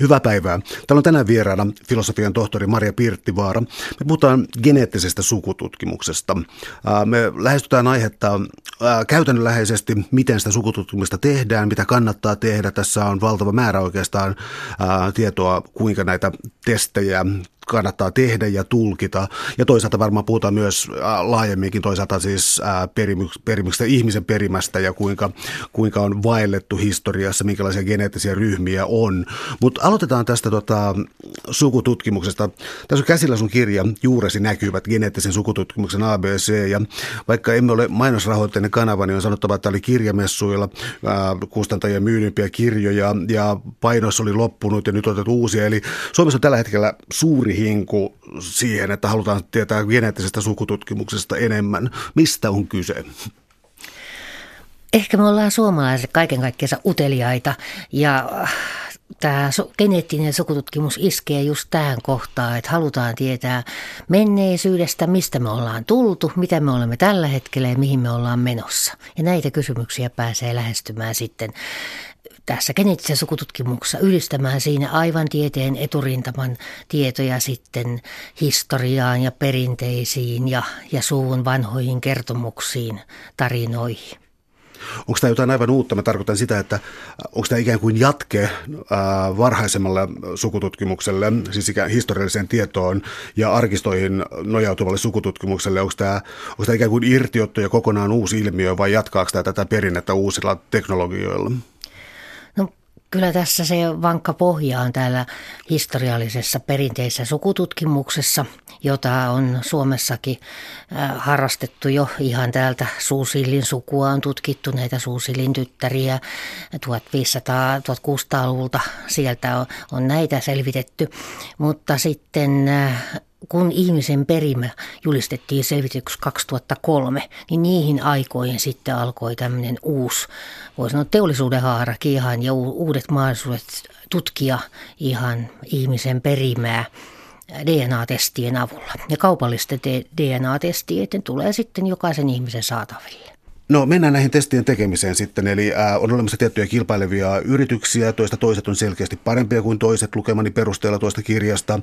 Hyvää päivää. Täällä on tänään vieraana filosofian tohtori Maria Pirttivaara. Me puhutaan geneettisestä sukututkimuksesta. Me lähestytään aihetta käytännönläheisesti, miten sitä sukututkimusta tehdään, mitä kannattaa tehdä. Tässä on valtava määrä oikeastaan tietoa, kuinka näitä testejä kannattaa tehdä ja tulkita. Ja toisaalta varmaan puhutaan myös laajemminkin toisaalta siis perimyksestä, ihmisen perimästä ja kuinka, kuinka on vaellettu historiassa, minkälaisia geneettisiä ryhmiä on. Mutta aloitetaan tästä tota, sukututkimuksesta. Tässä on käsillä sun kirja Juuresi näkyvät geneettisen sukututkimuksen ABC ja vaikka emme ole mainosrahoitteinen kanava, niin on sanottava, että oli kirjamessuilla kustantajien myydympiä kirjoja ja painos oli loppunut ja nyt otettu uusia. Eli Suomessa on tällä hetkellä suuri hinku siihen, että halutaan tietää geneettisestä sukututkimuksesta enemmän. Mistä on kyse? Ehkä me ollaan suomalaiset kaiken kaikkiaan uteliaita ja äh, tämä geneettinen sukututkimus iskee just tähän kohtaan, että halutaan tietää menneisyydestä, mistä me ollaan tultu, mitä me olemme tällä hetkellä ja mihin me ollaan menossa. Ja näitä kysymyksiä pääsee lähestymään sitten tässä geneettisessä sukututkimuksessa yhdistämään siinä aivan tieteen eturintaman tietoja sitten historiaan ja perinteisiin ja, ja suvun vanhoihin kertomuksiin, tarinoihin. Onko tämä jotain aivan uutta? Mä tarkoitan sitä, että onko tämä ikään kuin jatke varhaisemmalle sukututkimukselle, siis ikään historialliseen tietoon ja arkistoihin nojautuvalle sukututkimukselle? Onko tämä, onko tämä ikään kuin irtiotto ja kokonaan uusi ilmiö vai jatkaako tämä tätä perinnettä uusilla teknologioilla? Kyllä tässä se vankka pohja on täällä historiallisessa perinteisessä sukututkimuksessa, jota on Suomessakin äh, harrastettu jo ihan täältä Suusillin sukua. On tutkittu näitä Suusillin tyttäriä 1500-1600-luvulta sieltä on, on näitä selvitetty, mutta sitten äh, kun ihmisen perimä julistettiin selvityksi 2003, niin niihin aikoihin sitten alkoi tämmöinen uusi, voisi sanoa teollisuuden haarakin ihan ja uudet mahdollisuudet tutkia ihan ihmisen perimää DNA-testien avulla. Ja kaupallisten DNA-testien tulee sitten jokaisen ihmisen saataville. No mennään näihin testien tekemiseen sitten. Eli ää, on olemassa tiettyjä kilpailevia yrityksiä, toista toiset on selkeästi parempia kuin toiset lukemani perusteella tuosta kirjasta.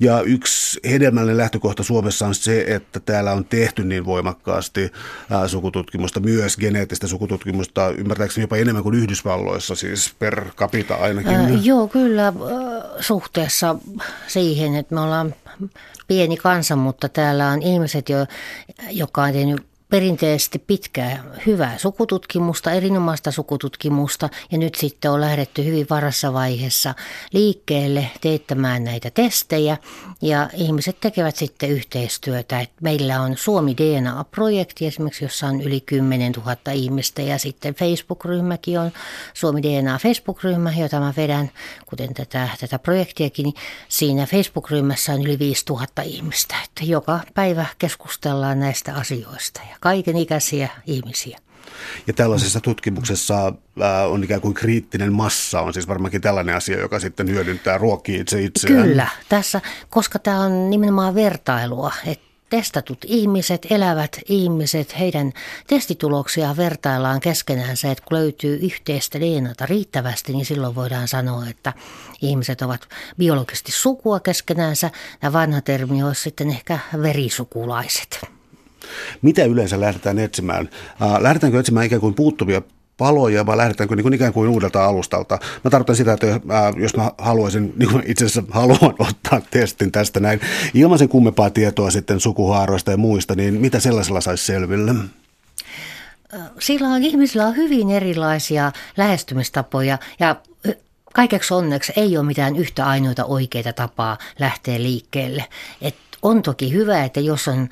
Ja yksi hedelmällinen lähtökohta Suomessa on se, että täällä on tehty niin voimakkaasti ää, sukututkimusta, myös geneettistä sukututkimusta, ymmärtääkseni jopa enemmän kuin Yhdysvalloissa, siis per capita ainakin. Ää, joo, kyllä suhteessa siihen, että me ollaan pieni kansa, mutta täällä on ihmiset, jo, jotka on tehnyt perinteisesti pitkää hyvää sukututkimusta, erinomaista sukututkimusta ja nyt sitten on lähdetty hyvin varassa vaiheessa liikkeelle teettämään näitä testejä ja ihmiset tekevät sitten yhteistyötä. Et meillä on Suomi DNA-projekti esimerkiksi, jossa on yli 10 000 ihmistä ja sitten Facebook-ryhmäkin on Suomi DNA Facebook-ryhmä, jota mä vedän, kuten tätä, tätä projektiakin, niin siinä Facebook-ryhmässä on yli 5000 ihmistä. Että joka päivä keskustellaan näistä asioista ja kaiken ikäisiä ihmisiä. Ja tällaisessa tutkimuksessa äh, on ikään kuin kriittinen massa, on siis varmaankin tällainen asia, joka sitten hyödyntää ruokkii itse itseään. Kyllä, tässä, koska tämä on nimenomaan vertailua, että testatut ihmiset, elävät ihmiset, heidän testituloksia vertaillaan keskenään se, että kun löytyy yhteistä DNAta riittävästi, niin silloin voidaan sanoa, että ihmiset ovat biologisesti sukua keskenäänsä ja vanha termi olisi sitten ehkä verisukulaiset. Mitä yleensä lähdetään etsimään? Äh, lähdetäänkö etsimään ikään kuin puuttuvia paloja vai lähdetäänkö niin kuin ikään kuin uudelta alustalta? Mä tarkoitan sitä, että äh, jos mä haluaisin, niin kuin itse asiassa haluan ottaa testin tästä näin, ilman sen kummempaa tietoa sitten sukuhaaroista ja muista, niin mitä sellaisella saisi selville? Silloin ihmisillä on hyvin erilaisia lähestymistapoja ja kaikeksi onneksi ei ole mitään yhtä ainoita oikeita tapaa lähteä liikkeelle. Et on toki hyvä, että jos on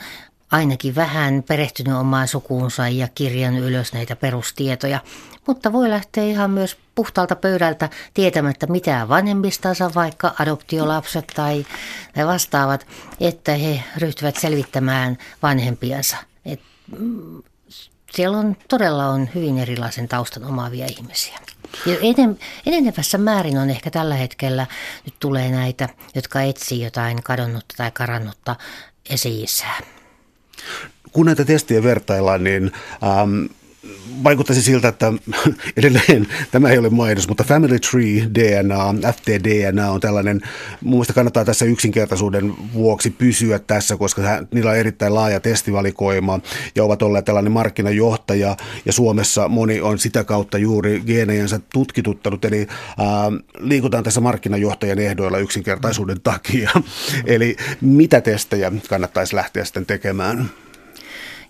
ainakin vähän perehtynyt omaan sukuunsa ja kirjannut ylös näitä perustietoja, mutta voi lähteä ihan myös puhtaalta pöydältä tietämättä mitään vanhemmistansa, vaikka adoptiolapset tai, tai vastaavat, että he ryhtyvät selvittämään vanhempiansa. Et, mm, siellä on todella on hyvin erilaisen taustan omaavia ihmisiä. Ja enen, enenevässä määrin on ehkä tällä hetkellä, nyt tulee näitä, jotka etsii jotain kadonnutta tai karannutta esi-isää kun näitä testejä vertaillaan, niin ähm, vaikuttaisi siltä, että edelleen tämä ei ole mainos, mutta Family Tree DNA, FTDNA on tällainen, mun mielestä kannattaa tässä yksinkertaisuuden vuoksi pysyä tässä, koska niillä on erittäin laaja testivalikoima ja ovat olleet tällainen markkinajohtaja ja Suomessa moni on sitä kautta juuri geenejensä tutkituttanut, eli ää, liikutaan tässä markkinajohtajan ehdoilla yksinkertaisuuden takia. Eli mitä testejä kannattaisi lähteä sitten tekemään?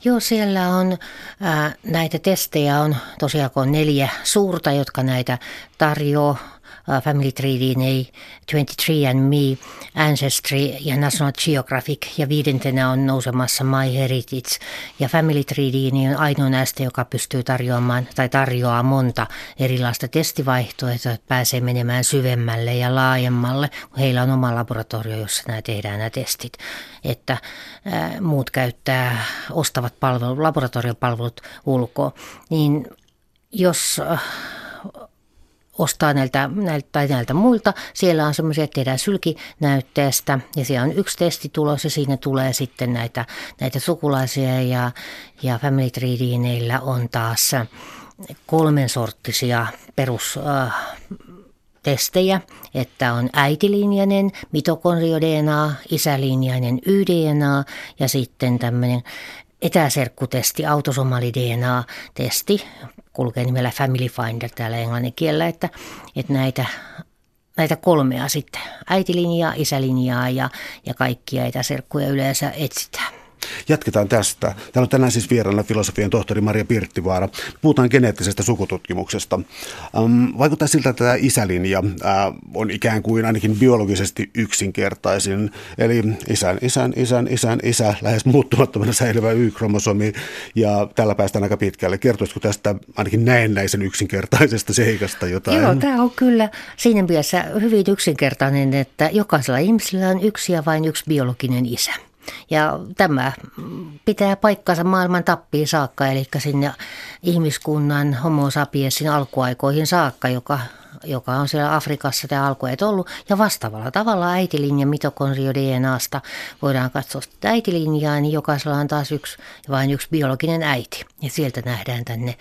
Joo, siellä on ää, näitä testejä on tosiaan neljä suurta, jotka näitä tarjoaa uh, Family Tree DNA, 23andMe, Ancestry ja National Geographic ja viidentenä on nousemassa My Heritage. Ja Family Tree DNA on ainoa näistä, joka pystyy tarjoamaan tai tarjoaa monta erilaista testivaihtoehtoa, että pääsee menemään syvemmälle ja laajemmalle, heillä on oma laboratorio, jossa nämä tehdään nämä testit, että ää, muut käyttää, ostavat palvelu, laboratoriopalvelut ulkoa, niin jos ostaa näiltä, näiltä, tai näiltä muilta. Siellä on semmoisia, että tehdään sylkinäytteestä ja siellä on yksi testi tulos ja siinä tulee sitten näitä, näitä sukulaisia ja, ja Family Tree on taas kolmen sorttisia perus äh, testejä, että on äitilinjainen mitokondrio-DNA, isälinjainen y-DNA ja sitten tämmöinen etäserkkutesti, autosomali-DNA-testi, kulkee nimellä Family Finder täällä englannin kielellä, että, että näitä, näitä kolmea sitten, äitilinjaa, isälinjaa ja, ja kaikkia etäserkkuja yleensä etsitään. Jatketaan tästä. Täällä on tänään siis vieraana filosofian tohtori Maria Pirttivaara. Puhutaan geneettisestä sukututkimuksesta. Ähm, vaikuttaa siltä, että tämä isälinja äh, on ikään kuin ainakin biologisesti yksinkertaisin. Eli isän, isän, isän, isän, isä, lähes muuttumattomana säilyvä Y-kromosomi. Ja tällä päästään aika pitkälle. Kertoisiko tästä ainakin näennäisen yksinkertaisesta seikasta jotain? Joo, tämä on kyllä siinä mielessä hyvin yksinkertainen, että jokaisella ihmisellä on yksi ja vain yksi biologinen isä. Ja tämä pitää paikkansa maailman tappiin saakka, eli sinne ihmiskunnan homo sapiensin alkuaikoihin saakka, joka, joka on siellä Afrikassa tämä alkuajat ollut. Ja vastaavalla tavalla äitilinja mitokondrio DNAsta voidaan katsoa sitä äitilinjaa, niin jokaisella on taas yksi, vain yksi biologinen äiti. Ja sieltä nähdään tänne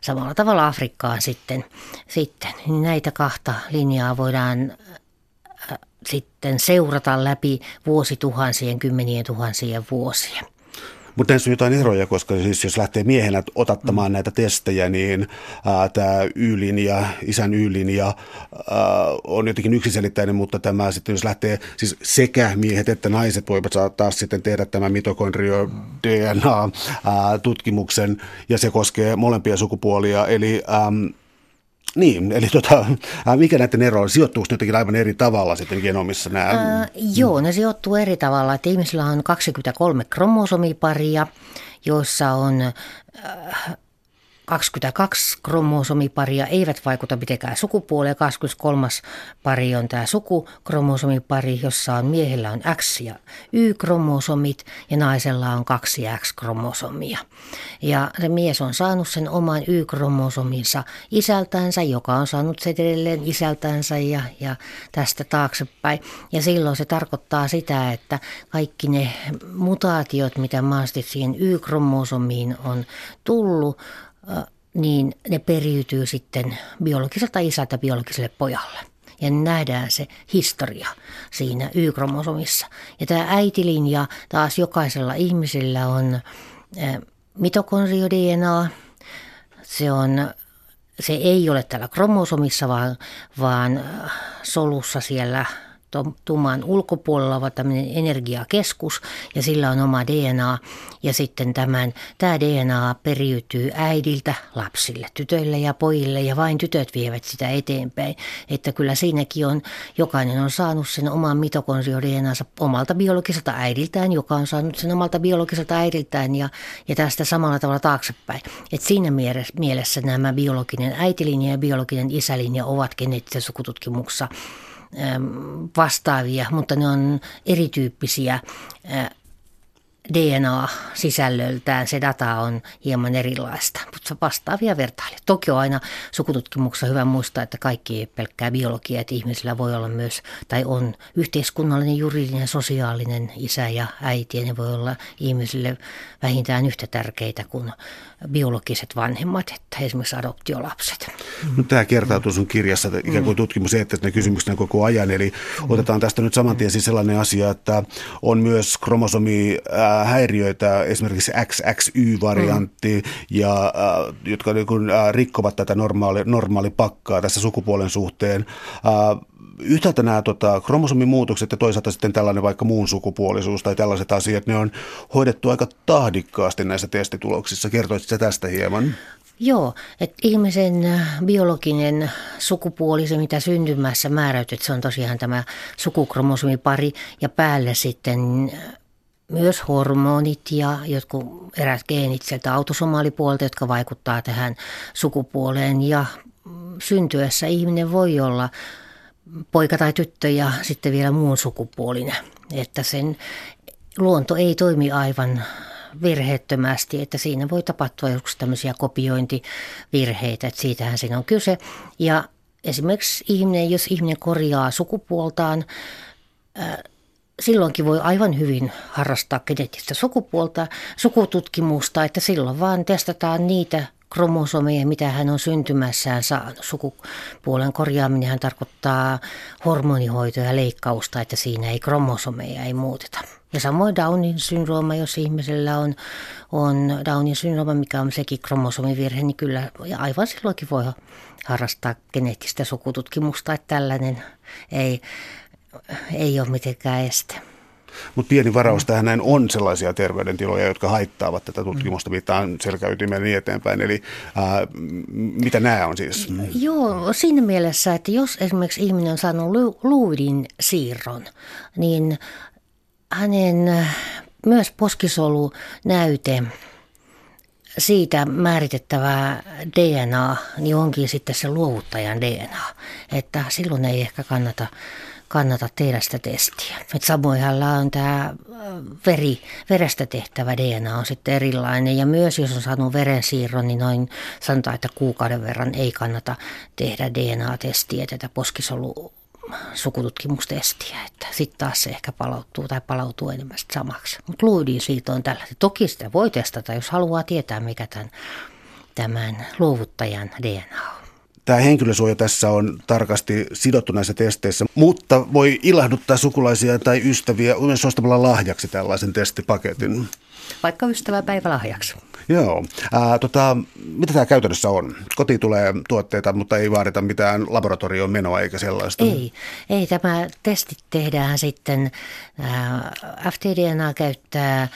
samalla tavalla Afrikkaan sitten. sitten. Niin näitä kahta linjaa voidaan sitten seurata läpi vuosituhansien, kymmenien tuhansien vuosien. Mutta tässä on jotain eroja, koska siis jos lähtee miehenä otattamaan mm. näitä testejä, niin tämä Y-linja, isän Y-linja ää, on jotenkin yksiselitteinen, mutta tämä sitten jos lähtee, siis sekä miehet että naiset voivat taas sitten tehdä tämän mitokondrio DNA-tutkimuksen, ja se koskee molempia sukupuolia, eli äm, niin, eli tota, mikä näiden ero on? Sijoittuuko jotenkin aivan eri tavalla sitten genomissa nämä? Ää, joo, ne sijoittuu eri tavalla. Että ihmisillä on 23 kromosomiparia, joissa on äh, 22 kromosomiparia eivät vaikuta mitenkään sukupuoleen. 23. pari on tämä sukukromosomipari, jossa on miehellä on X ja Y-kromosomit ja naisella on kaksi X-kromosomia. Ja se mies on saanut sen oman Y-kromosominsa isältänsä, joka on saanut sen edelleen isältänsä ja, ja tästä taaksepäin. Ja silloin se tarkoittaa sitä, että kaikki ne mutaatiot, mitä maasti siihen Y-kromosomiin on tullut, niin ne periytyy sitten biologiselta isältä biologiselle pojalle. Ja nähdään se historia siinä Y-kromosomissa. Ja tämä äitilinja taas jokaisella ihmisellä on mitokondrio-DNA. Se, on, se ei ole täällä kromosomissa, vaan, vaan solussa siellä tuman ulkopuolella ovat tämmöinen energiakeskus ja sillä on oma DNA ja sitten tämän, tämä DNA periytyy äidiltä lapsille, tytöille ja pojille ja vain tytöt vievät sitä eteenpäin. Että kyllä siinäkin on, jokainen on saanut sen oman mitokondrio DNAnsa omalta biologiselta äidiltään, joka on saanut sen omalta biologiselta äidiltään ja, ja tästä samalla tavalla taaksepäin. Et siinä mielessä nämä biologinen äitilinja ja biologinen isälinja ovat geneettisessä sukututkimuksessa vastaavia, mutta ne on erityyppisiä DNA-sisällöltään se data on hieman erilaista, mutta vastaavia vertailuja. Toki on aina sukututkimuksessa hyvä muistaa, että kaikki ei pelkkää biologia, että ihmisillä voi olla myös, tai on yhteiskunnallinen, juridinen, sosiaalinen isä ja äiti, ja ne voi olla ihmisille vähintään yhtä tärkeitä kuin biologiset vanhemmat, että esimerkiksi adoptiolapset. No, tämä kertautuu sun kirjassa ikään kuin tutkimus eettisenä kysymyksenä koko ajan, eli otetaan tästä nyt saman tien siis sellainen asia, että on myös kromosomi häiriöitä, esimerkiksi XXY-variantti, mm. ja, äh, jotka niin kuin, äh, rikkovat tätä normaali, normaali pakkaa tässä sukupuolen suhteen. Äh, yhtäältä nämä tota, kromosomimuutokset ja toisaalta sitten tällainen vaikka muun sukupuolisuus tai tällaiset asiat, ne on hoidettu aika tahdikkaasti näissä testituloksissa. Kertoisitko tästä hieman? Joo, että ihmisen biologinen sukupuoli, se mitä syntymässä määräytyy, se on tosiaan tämä sukukromosomipari ja päälle sitten myös hormonit ja jotkut erät geenit sieltä autosomaalipuolta, jotka vaikuttaa tähän sukupuoleen. Ja syntyessä ihminen voi olla poika tai tyttö ja sitten vielä muun sukupuolinen. Että sen luonto ei toimi aivan virheettömästi, että siinä voi tapahtua joskus tämmöisiä kopiointivirheitä, että siitähän siinä on kyse. Ja esimerkiksi ihminen, jos ihminen korjaa sukupuoltaan, silloinkin voi aivan hyvin harrastaa geneettistä sukupuolta, sukututkimusta, että silloin vaan testataan niitä kromosomeja, mitä hän on syntymässään saanut. Sukupuolen korjaaminen tarkoittaa hormonihoitoa ja leikkausta, että siinä ei kromosomeja ei muuteta. Ja samoin Downin syndrooma, jos ihmisellä on, on Downin syndrooma, mikä on sekin kromosomivirhe, niin kyllä ja aivan silloinkin voi harrastaa geneettistä sukututkimusta, että tällainen ei ei ole mitenkään este. Mutta pieni varaus tähän näin on sellaisia terveydentiloja, jotka haittaavat tätä tutkimusta, viittaan selkäytimeen niin eteenpäin. Eli ää, mitä nämä on siis? Joo, siinä mielessä, että jos esimerkiksi ihminen on saanut luudin siirron, niin hänen myös poskisolunäyte siitä määritettävää DNA, niin onkin sitten se luovuttajan DNA. Että silloin ei ehkä kannata kannata tehdä sitä testiä. Et samoinhan on tämä äh, veri, verestä tehtävä DNA on sitten erilainen ja myös jos on saanut verensiirron, niin noin sanotaan, että kuukauden verran ei kannata tehdä DNA-testiä, tätä poskisolu sukututkimustestiä, että sitten taas se ehkä palautuu tai palautuu enemmän samaksi. Mutta luudin siitä on tällä. Toki sitä voi testata, jos haluaa tietää, mikä tämän, tämän luovuttajan DNA on. Tämä henkilösuoja tässä on tarkasti sidottu näissä testeissä, mutta voi ilahduttaa sukulaisia tai ystäviä myös ostamalla lahjaksi tällaisen testipaketin. Vaikka ystäväpäivä lahjaksi. Joo. Ää, tota, mitä tämä käytännössä on? Koti tulee tuotteita, mutta ei vaadita mitään laboratorioon menoa eikä sellaista. Ei, ei tämä testit tehdään sitten. FTDNA käyttää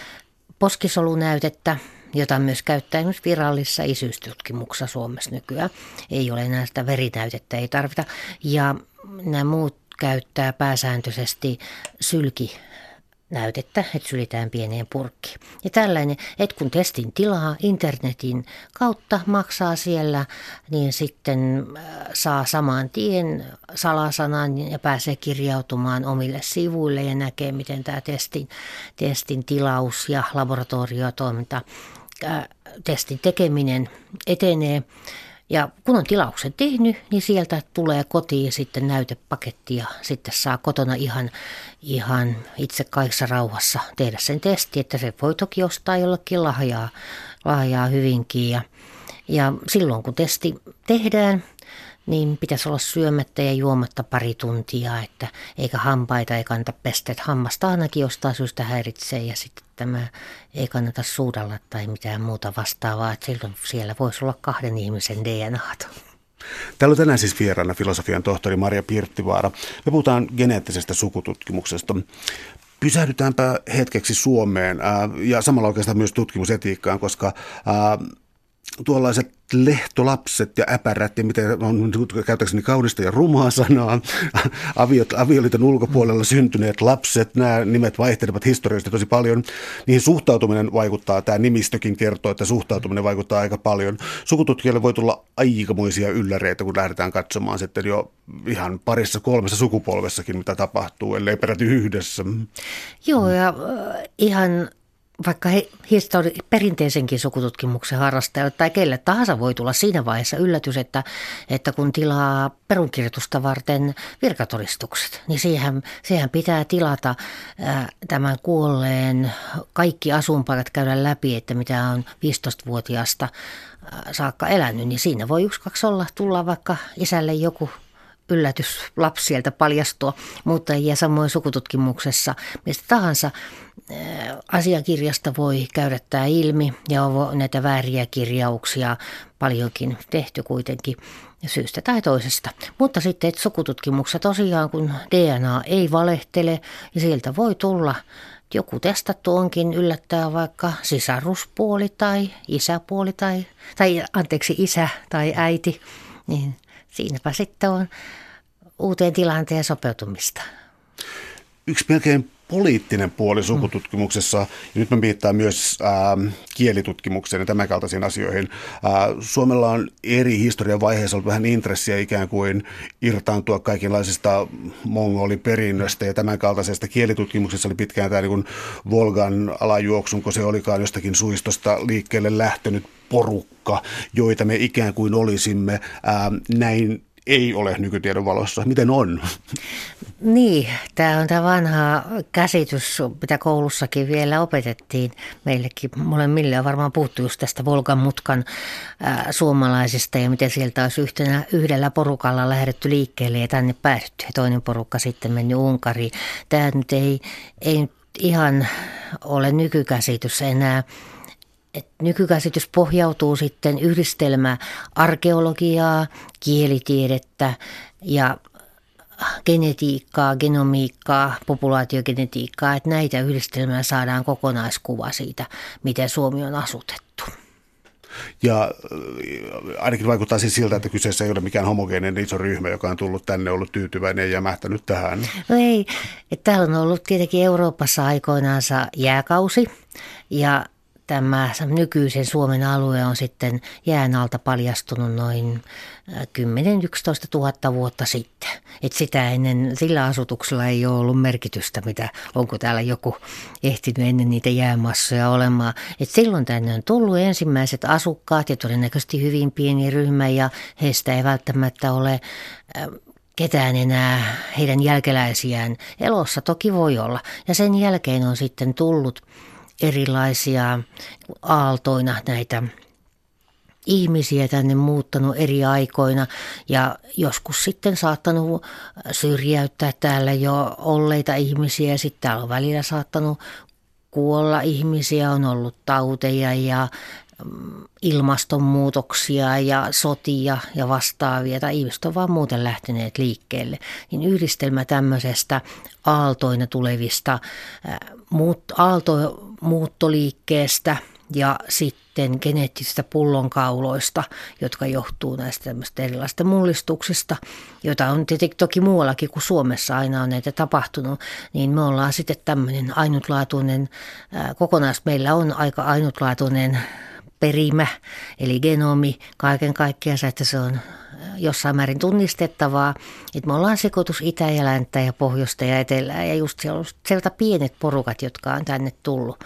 poskisolunäytettä, jota myös käyttää esimerkiksi virallisessa isyystutkimuksessa Suomessa nykyään. Ei ole enää sitä verinäytettä, ei tarvita. Ja nämä muut käyttää pääsääntöisesti sylki näytettä, että sylitään pieneen purkkiin. Ja tällainen, että kun testin tilaa internetin kautta, maksaa siellä, niin sitten äh, saa saman tien salasanan ja pääsee kirjautumaan omille sivuille ja näkee, miten tämä testin, testin tilaus ja laboratoriotoiminta testin tekeminen etenee. Ja kun on tilauksen tehnyt, niin sieltä tulee kotiin sitten näytepaketti ja sitten saa kotona ihan, ihan itse kaikessa rauhassa tehdä sen testi, että se voi toki ostaa jollekin lahjaa, lahjaa hyvinkin. Ja, ja silloin kun testi tehdään, niin pitäisi olla syömättä ja juomatta pari tuntia, että eikä hampaita ei kannata pestä. Että hammasta ainakin jostain syystä häiritsee ja sitten tämä ei kannata suudalla tai mitään muuta vastaavaa. Että silloin siellä voisi olla kahden ihmisen DNAta. Täällä on tänään siis vieraana filosofian tohtori Maria Pirttivaara. Me puhutaan geneettisestä sukututkimuksesta. Pysähdytäänpä hetkeksi Suomeen ää, ja samalla oikeastaan myös tutkimusetiikkaan, koska ää, tuollaiset lehtolapset ja äpärät ja miten on käytäkseni kaunista ja rumaa sanaa, aviot, avioliiton ulkopuolella syntyneet lapset, nämä nimet vaihtelevat historiallisesti tosi paljon. Niihin suhtautuminen vaikuttaa, tämä nimistökin kertoo, että suhtautuminen vaikuttaa aika paljon. Sukututkijalle voi tulla aikamoisia ylläreitä, kun lähdetään katsomaan sitten jo ihan parissa kolmessa sukupolvessakin, mitä tapahtuu, ellei peräti yhdessä. Joo, ja ihan vaikka he, histori- perinteisenkin sukututkimuksen harrastajalle tai kelle tahansa voi tulla siinä vaiheessa yllätys, että, että kun tilaa perunkirjoitusta varten virkatodistukset, niin siihen, siihen pitää tilata ää, tämän kuolleen kaikki asunpaikat käydä läpi, että mitä on 15-vuotiaasta saakka elänyt, niin siinä voi yksi kaksi olla tulla vaikka isälle joku yllätys lapsi sieltä paljastua, mutta ja samoin sukututkimuksessa mistä tahansa asiakirjasta voi käydä tämä ilmi ja on näitä vääriä kirjauksia paljonkin tehty kuitenkin syystä tai toisesta. Mutta sitten että sukututkimuksessa tosiaan, kun DNA ei valehtele ja sieltä voi tulla joku testattu onkin yllättää vaikka sisaruspuoli tai isäpuoli tai, tai anteeksi isä tai äiti, niin siinäpä sitten on uuteen tilanteen sopeutumista. Yksi melkein poliittinen puoli sukututkimuksessa, ja nyt mä viittaan myös ää, kielitutkimukseen ja tämän kaltaisiin asioihin. Ää, Suomella on eri historian vaiheissa ollut vähän intressiä ikään kuin irtaantua kaikenlaisista mongoliperinnöstä ja tämän kaltaisesta. Kielitutkimuksessa oli pitkään tämä niin Volgan alajuoksun, kun se olikaan jostakin suistosta liikkeelle lähtenyt porukka, joita me ikään kuin olisimme ää, näin ei ole nykytiedon valossa. Miten on? Niin, tämä on tämä vanha käsitys, mitä koulussakin vielä opetettiin meillekin molemmille. Ja varmaan puhuttu just tästä Volkan mutkan äh, suomalaisista ja miten sieltä olisi yhtenä, yhdellä porukalla lähdetty liikkeelle ja tänne päädytty. Ja toinen porukka sitten mennyt Unkariin. Tämä nyt ei, ei ihan ole nykykäsitys enää et nykykäsitys pohjautuu sitten yhdistelmä arkeologiaa, kielitiedettä ja genetiikkaa, genomiikkaa, populaatiogenetiikkaa, että näitä yhdistelmää saadaan kokonaiskuva siitä, miten Suomi on asutettu. Ja äh, ainakin vaikuttaa siis siltä, että kyseessä ei ole mikään homogeeninen iso ryhmä, joka on tullut tänne, ollut tyytyväinen ja jämähtänyt tähän. No ei, että täällä on ollut tietenkin Euroopassa aikoinaansa jääkausi ja tämä nykyisen Suomen alue on sitten jään alta paljastunut noin 10-11 000 vuotta sitten. Et sitä ennen, sillä asutuksella ei ole ollut merkitystä, mitä, onko täällä joku ehtinyt ennen niitä jäämassoja olemaan. Et silloin tänne on tullut ensimmäiset asukkaat ja todennäköisesti hyvin pieni ryhmä ja heistä ei välttämättä ole ketään enää heidän jälkeläisiään. Elossa toki voi olla. Ja sen jälkeen on sitten tullut erilaisia aaltoina näitä ihmisiä tänne muuttanut eri aikoina ja joskus sitten saattanut syrjäyttää täällä jo olleita ihmisiä sitten täällä on välillä saattanut kuolla ihmisiä, on ollut tauteja ja mm, ilmastonmuutoksia ja sotia ja vastaavia, tai ihmiset on vaan muuten lähteneet liikkeelle, niin yhdistelmä tämmöisestä aaltoina tulevista muut, aalto, muuttoliikkeestä ja sitten geneettisistä pullonkauloista, jotka johtuu näistä erilaisista mullistuksista, joita on tietenkin toki muuallakin kuin Suomessa aina on näitä tapahtunut, niin me ollaan sitten tämmöinen ainutlaatuinen, kokonais meillä on aika ainutlaatuinen perimä, eli genomi kaiken kaikkiaan, että se on jossain määrin tunnistettavaa, että me ollaan sekoitus itä ja länttä ja pohjoista ja etelää ja just sieltä pienet porukat, jotka on tänne tullut.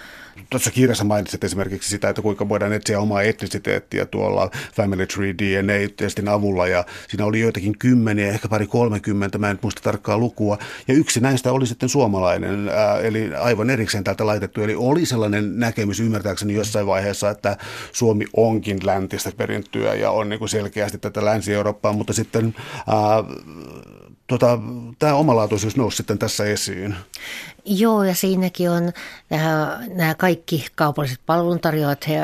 Tuossa kirjassa mainitsit esimerkiksi sitä, että kuinka voidaan etsiä omaa etnisiteettiä tuolla Family Tree DNA-testin avulla ja siinä oli joitakin kymmeniä, ehkä pari kolmekymmentä, mä en muista tarkkaa lukua. Ja yksi näistä oli sitten suomalainen, ää, eli aivan erikseen täältä laitettu, eli oli sellainen näkemys ymmärtääkseni jossain vaiheessa, että Suomi onkin läntistä perintyä ja on niin kuin selkeästi tätä Länsi-Eurooppaa, mutta sitten ää, tota, tämä omalaatuisuus nousi sitten tässä esiin. Joo, ja siinäkin on nämä, nämä kaikki kaupalliset palveluntarjoajat, he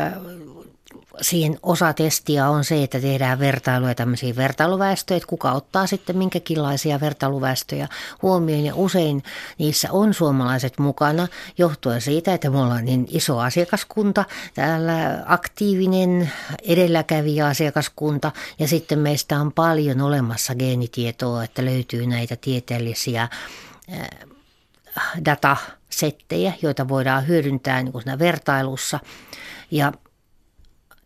siihen osa testiä on se, että tehdään vertailuja tämmöisiä vertailuväestöjä, että kuka ottaa sitten minkäkinlaisia vertailuväestöjä huomioon. Ja usein niissä on suomalaiset mukana johtuen siitä, että me ollaan niin iso asiakaskunta, täällä aktiivinen edelläkävijä asiakaskunta ja sitten meistä on paljon olemassa geenitietoa, että löytyy näitä tieteellisiä datasettejä, joita voidaan hyödyntää niin kuin vertailussa. Ja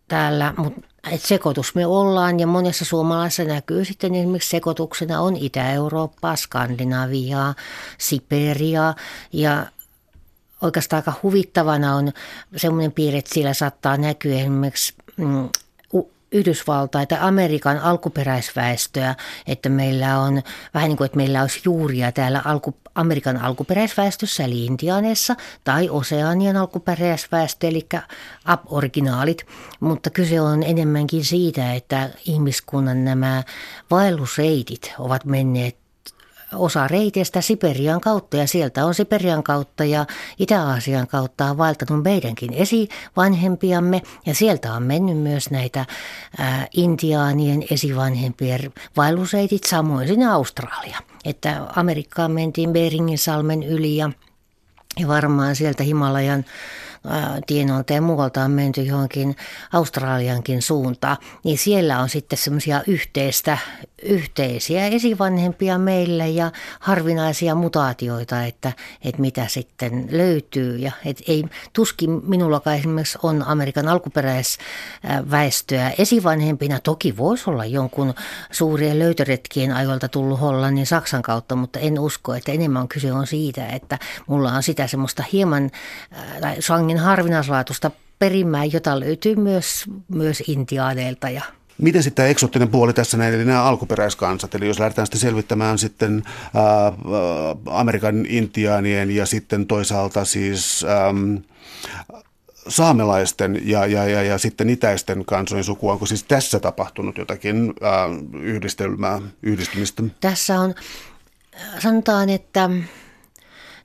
täällä, mutta sekoitus me ollaan ja monessa suomalaisessa näkyy sitten esimerkiksi sekoituksena on Itä-Eurooppaa, Skandinaviaa, Siperiaa ja oikeastaan aika huvittavana on semmoinen piirre, että siellä saattaa näkyä esimerkiksi mm, Yhdysvaltain tai Amerikan alkuperäisväestöä, että meillä on vähän niin kuin, että meillä olisi juuria täällä alku, Amerikan alkuperäisväestössä, eli Intianeessa, tai Oseanian alkuperäisväestö, eli ab-originaalit. Mutta kyse on enemmänkin siitä, että ihmiskunnan nämä vaellusreitit ovat menneet osa reiteistä Siperian kautta ja sieltä on Siperian kautta ja Itä-Aasian kautta on vaeltanut meidänkin esivanhempiamme ja sieltä on mennyt myös näitä ää, intiaanien esivanhempien vaellusreitit samoin sinne Australia. Että Amerikkaan mentiin Beringin salmen yli ja, ja varmaan sieltä Himalajan tienolta ja muualta on menty johonkin Australiankin suuntaan, niin siellä on sitten semmoisia yhteistä, yhteisiä esivanhempia meille ja harvinaisia mutaatioita, että, että mitä sitten löytyy. Ja että ei, tuskin minullakaan esimerkiksi on Amerikan alkuperäisväestöä esivanhempina. Toki voisi olla jonkun suurien löytöretkien ajoilta tullut Hollannin Saksan kautta, mutta en usko, että enemmän kyse on siitä, että mulla on sitä semmoista hieman tai sangin harvinaislaatuista perimää, jota löytyy myös, myös intiaaneilta ja Miten sitten tämä eksottinen puoli tässä näin, eli nämä alkuperäiskansat, eli jos lähdetään sitten selvittämään sitten ää, Amerikan intiaanien ja sitten toisaalta siis äm, saamelaisten ja, ja, ja, ja sitten itäisten kansojen sukua, onko siis tässä tapahtunut jotakin ää, yhdistelmää, yhdistymistä? Tässä on, sanotaan, että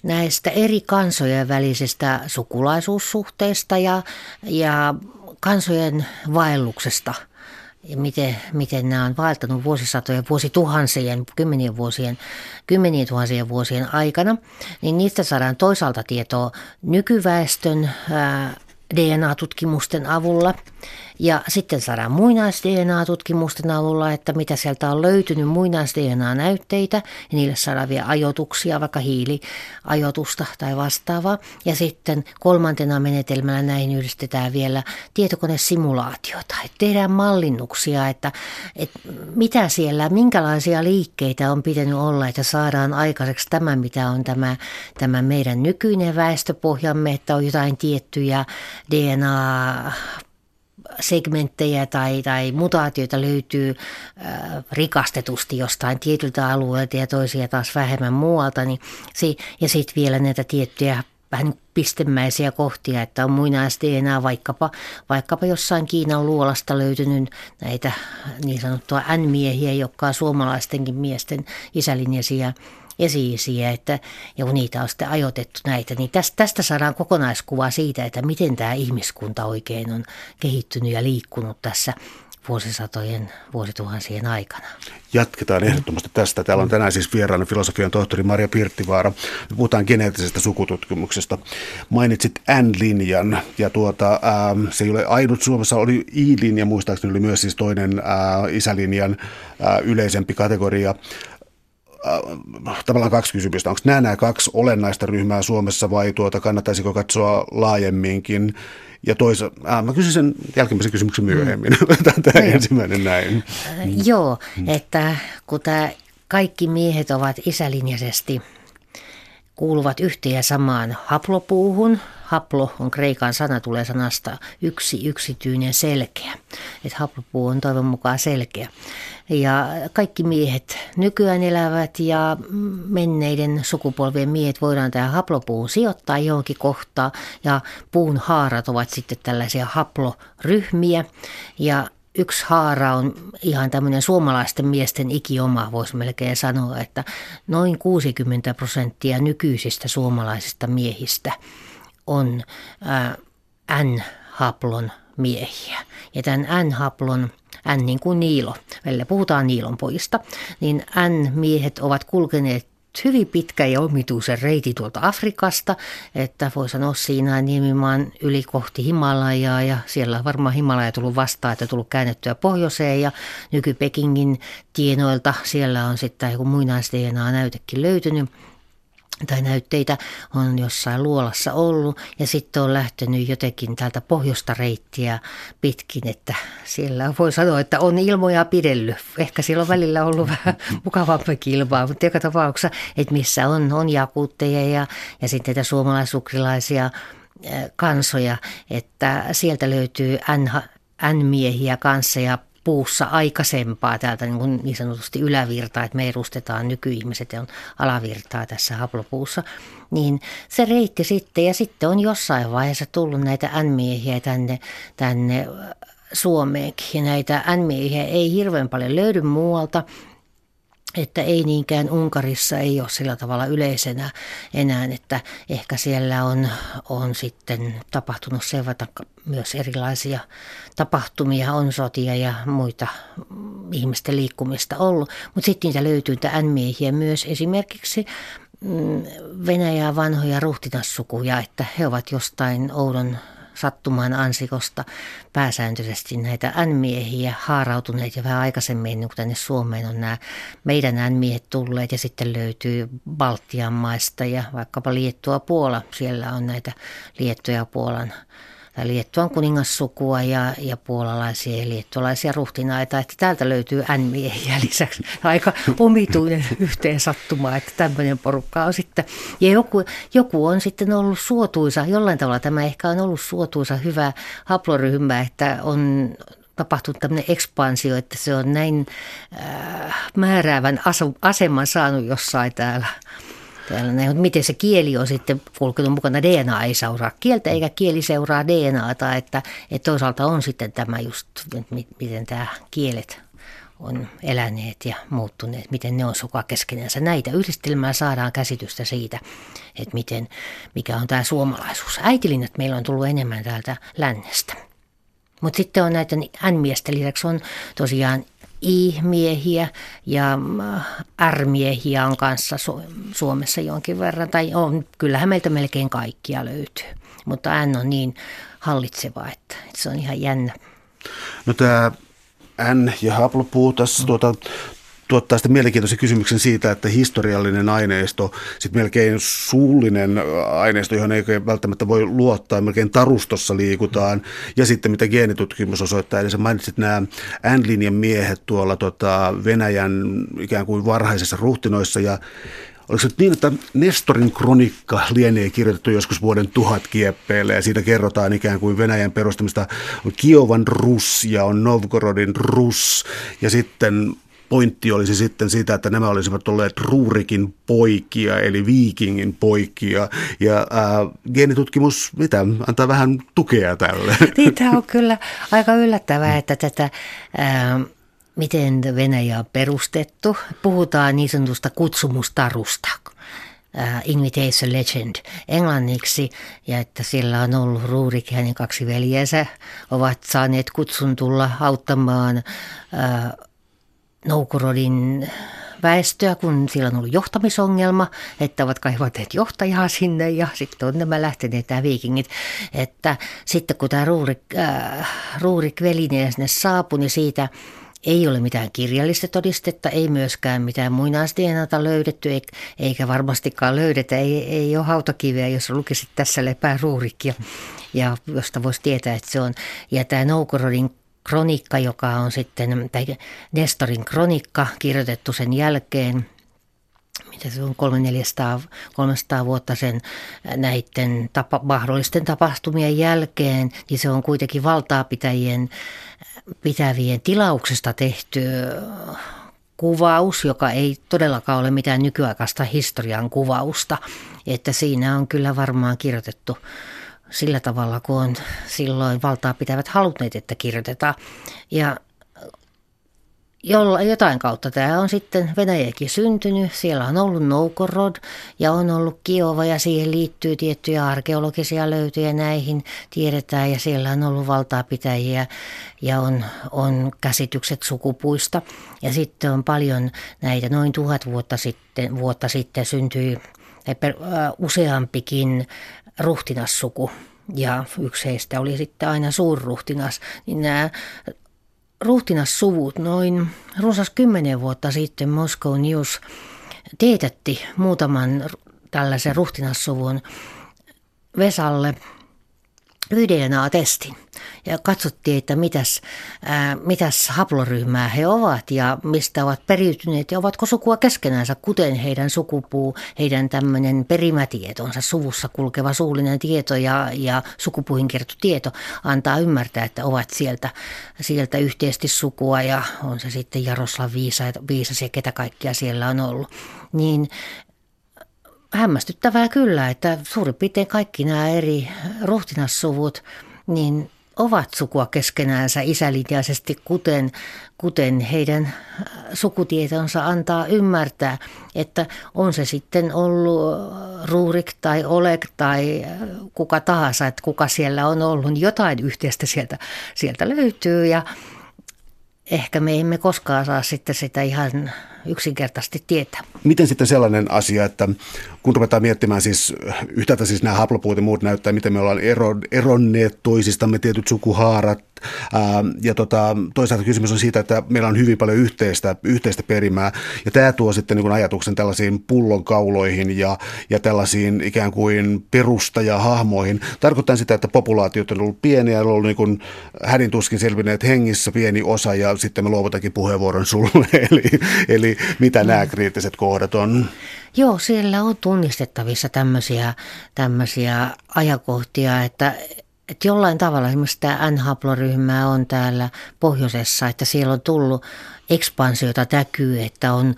näistä eri kansojen välisestä sukulaisuussuhteista ja, ja kansojen vaelluksesta. Ja miten, miten nämä on vaeltanut vuosisatojen, vuosituhansien, kymmenien vuosien, kymmenien tuhansien vuosien aikana, niin niistä saadaan toisaalta tietoa nykyväestön ää, DNA-tutkimusten avulla – ja sitten saadaan muinais-DNA-tutkimusten avulla, että mitä sieltä on löytynyt muinais-DNA-näytteitä ja niille saadaan vielä ajoituksia, vaikka hiiliajoitusta tai vastaavaa. Ja sitten kolmantena menetelmällä näihin yhdistetään vielä tietokonesimulaatiota, että tehdään mallinnuksia, että, että mitä siellä, minkälaisia liikkeitä on pitänyt olla, että saadaan aikaiseksi tämä, mitä on tämä, tämä meidän nykyinen väestöpohjamme, että on jotain tiettyjä DNA segmenttejä tai, tai mutaatioita löytyy äh, rikastetusti jostain tietyltä alueelta ja toisia taas vähemmän muualta. Niin se, ja sitten vielä näitä tiettyjä vähän pistemäisiä kohtia, että on muinais-DNA vaikkapa, vaikkapa jossain Kiinan luolasta löytynyt näitä niin sanottua N-miehiä, jotka on suomalaistenkin miesten isälinjasiä esi että, ja kun niitä on sitten ajoitettu näitä, niin tästä, tästä saadaan kokonaiskuva siitä, että miten tämä ihmiskunta oikein on kehittynyt ja liikkunut tässä vuosisatojen, vuosituhansien aikana. Jatketaan ehdottomasti tästä. Täällä on tänään siis vieraana filosofian tohtori Maria Pirttivaara. Puhutaan geneettisestä sukututkimuksesta. Mainitsit N-linjan ja tuota, ää, se ei ole ainut Suomessa, oli I-linja, muistaakseni oli myös siis toinen ää, isälinjan ää, yleisempi kategoria. Äh, tavallaan kaksi kysymystä. Onko nämä, nämä kaksi olennaista ryhmää Suomessa vai tuota, kannattaisiko katsoa laajemminkin? Ja toisa, äh, mä kysyn sen jälkimmäisen kysymyksen myöhemmin. Mm. tämä no, ensimmäinen näin. Äh, joo, mm. että kun tämä kaikki miehet ovat isälinjaisesti kuuluvat yhteen ja samaan haplopuuhun. Haplo on kreikan sana, tulee sanasta yksi, yksityinen, selkeä. Että haplopuu on toivon mukaan selkeä. Ja kaikki miehet nykyään elävät ja menneiden sukupolvien miehet voidaan tähän haplopuun sijoittaa johonkin kohtaan. Ja puun haarat ovat sitten tällaisia haploryhmiä. Ja yksi haara on ihan tämmöinen suomalaisten miesten ikioma, voisi melkein sanoa, että noin 60 prosenttia nykyisistä suomalaisista miehistä on N-haplon miehiä. Ja tämän N-haplon N niin kuin Niilo, välillä puhutaan Niilon pojista, niin N-miehet ovat kulkeneet hyvin pitkä ja omituisen reiti tuolta Afrikasta, että voi sanoa siinä niemimaan yli kohti Himalajaa ja siellä on varmaan Himalaja tullut vastaan, että tullut käännettyä pohjoiseen ja nyky-Pekingin tienoilta siellä on sitten joku muinais-DNA-näytekin löytynyt tai näytteitä on jossain luolassa ollut ja sitten on lähtenyt jotenkin täältä pohjoista reittiä pitkin, että siellä voi sanoa, että on ilmoja pidellyt. Ehkä siellä on välillä ollut vähän mukavampi ilmaa, mutta joka tapauksessa, että missä on, on jakuutteja ja, ja sitten näitä suomalaisukrilaisia kansoja, että sieltä löytyy N-miehiä kanssa ja puussa aikaisempaa täältä niin, kuin niin sanotusti ylävirtaa, että me edustetaan nykyihmiset ja on alavirtaa tässä haplopuussa, niin se reitti sitten. Ja sitten on jossain vaiheessa tullut näitä N-miehiä tänne, tänne Suomeenkin. Näitä N-miehiä ei hirveän paljon löydy muualta, että ei niinkään Unkarissa ei ole sillä tavalla yleisenä enää, että ehkä siellä on, on sitten tapahtunut sen myös erilaisia tapahtumia, on sotia ja muita ihmisten liikkumista ollut, mutta sitten niitä löytyy N-miehiä myös esimerkiksi mm, Venäjää vanhoja ruhtinassukuja, että he ovat jostain oudon sattumaan ansikosta pääsääntöisesti näitä N-miehiä haarautuneet ja vähän aikaisemmin niin kun tänne Suomeen on nämä meidän N-miehet tulleet ja sitten löytyy Baltian maista ja vaikkapa Liettua Puola. Siellä on näitä Liettua ja Puolan Liettuan kuningassukua ja, ja puolalaisia ja liettualaisia ruhtinaita, että täältä löytyy N-miehiä lisäksi. Aika omituinen yhteen sattuma, että tämmöinen porukka on sitten. Ja joku, joku on sitten ollut suotuisa, jollain tavalla tämä ehkä on ollut suotuisa hyvä haploryhmä, että on tapahtunut tämmöinen ekspansio, että se on näin äh, määräävän aseman saanut jossain täällä täällä näin, mutta miten se kieli on sitten kulkenut mukana, DNA ei seuraa kieltä eikä kieli seuraa DNAta, että, että toisaalta on sitten tämä just, miten tämä kielet on eläneet ja muuttuneet, miten ne on sukua keskenänsä. Näitä yhdistelmää saadaan käsitystä siitä, että miten, mikä on tämä suomalaisuus. Äitilinnat meillä on tullut enemmän täältä lännestä. Mutta sitten on näitä N-miesten lisäksi on tosiaan I-miehiä ja äh, R-miehiä on kanssa Suomessa jonkin verran. Tai on, kyllähän meiltä melkein kaikkia löytyy, mutta N on niin hallitseva, että se on ihan jännä. No tämä N ja haplopuu tässä tuota, tuottaa sitten mielenkiintoisen kysymyksen siitä, että historiallinen aineisto, sitten melkein suullinen aineisto, johon ei välttämättä voi luottaa, melkein tarustossa liikutaan, ja sitten mitä geenitutkimus osoittaa, eli sä mainitsit nämä N-linjan miehet tuolla tota Venäjän ikään kuin varhaisessa ruhtinoissa, ja Oliko se niin, että Nestorin kronikka lienee kirjoitettu joskus vuoden tuhat kieppeille ja siitä kerrotaan ikään kuin Venäjän perustamista. On Kiovan Rus ja on Novgorodin Rus ja sitten pointti olisi sitten sitä, että nämä olisivat olleet Ruurikin poikia, eli viikingin poikia. Ja ää, geenitutkimus, mitä, antaa vähän tukea tälle. Niin, tämä on kyllä aika yllättävää, että tätä... Ää, miten Venäjä on perustettu. Puhutaan niin sanotusta kutsumustarusta, uh, Invitation Legend englanniksi, ja että siellä on ollut Ruurik ja hänen kaksi veljensä ovat saaneet kutsun tulla auttamaan uh, Noukorodin väestöä, kun siellä on ollut johtamisongelma, että ovat kaivaneet johtajaa sinne ja sitten on nämä lähteneet nämä viikingit. Että sitten kun tämä Ruurik, äh, Ruurik velineen sinne saapui, niin siitä ei ole mitään kirjallista todistetta, ei myöskään mitään muinaisDNAta löydetty, eikä varmastikaan löydetä. Ei, ei ole hautakiveä, jos lukisit tässä lepää ruurik ja, ja josta voisi tietää, että se on. Ja tämä Noukorodin kronikka, joka on sitten, tai Nestorin kronikka kirjoitettu sen jälkeen, mitä se on 300, 300 vuotta sen näiden tapa, mahdollisten tapahtumien jälkeen, niin se on kuitenkin valtaapitäjien pitävien tilauksesta tehty kuvaus, joka ei todellakaan ole mitään nykyaikaista historian kuvausta. Että siinä on kyllä varmaan kirjoitettu sillä tavalla, kun on silloin valtaa pitävät halunneet, että kirjoitetaan. Ja jolla, jotain kautta tämä on sitten Venäjäkin syntynyt. Siellä on ollut Noukorod ja on ollut Kiova ja siihen liittyy tiettyjä arkeologisia löytöjä näihin tiedetään ja siellä on ollut valtaapitäjiä ja on, on käsitykset sukupuista. Ja sitten on paljon näitä, noin tuhat vuotta sitten, vuotta sitten syntyi uh, useampikin ruhtinassuku. Ja yksi heistä oli sitten aina suurruhtinas, niin nämä ruhtinassuvut noin runsas kymmenen vuotta sitten Moscow News teetätti muutaman tällaisen ruhtinassuvun Vesalle DNA-testin ja katsottiin, että mitäs, ää, mitäs haploryhmää he ovat ja mistä ovat periytyneet ja ovatko sukua keskenänsä, kuten heidän sukupuu, heidän tämmöinen perimätietonsa, suvussa kulkeva suullinen tieto ja, ja sukupuihin tieto antaa ymmärtää, että ovat sieltä, sieltä yhteisesti sukua ja on se sitten Jaroslav Viisa, Viisas ja ketä kaikkia siellä on ollut. Niin hämmästyttävää kyllä, että suurin piirtein kaikki nämä eri ruhtinassuvut, niin ovat sukua keskenäänsä isälinjaisesti, kuten, kuten heidän sukutietonsa antaa ymmärtää, että on se sitten ollut Ruurik tai Oleg tai kuka tahansa, että kuka siellä on ollut, niin jotain yhteistä sieltä, sieltä löytyy ja ehkä me emme koskaan saa sitten sitä ihan yksinkertaisesti tietää. Miten sitten sellainen asia, että kun ruvetaan miettimään siis yhtäältä siis nämä haplopuut ja muut näyttää, miten me ollaan eronneet toisistamme tietyt sukuhaarat, Ää, ja tota, toisaalta kysymys on siitä, että meillä on hyvin paljon yhteistä, yhteistä perimää. Ja tämä tuo sitten niin ajatuksen tällaisiin pullonkauloihin ja, ja tällaisiin ikään kuin perustajahahmoihin. Tarkoittaa sitä, että populaatiot on ollut pieniä, on ollut niin kuin hädin tuskin selvinneet hengissä pieni osa ja sitten me luovutakin puheenvuoron sulle. eli, eli mitä nämä kriittiset kohdat on? Joo, siellä on tunnistettavissa tämmöisiä, tämmöisiä ajakohtia, että että jollain tavalla esimerkiksi tämä N-haploryhmä on täällä pohjoisessa, että siellä on tullut ekspansiota näkyy, että on,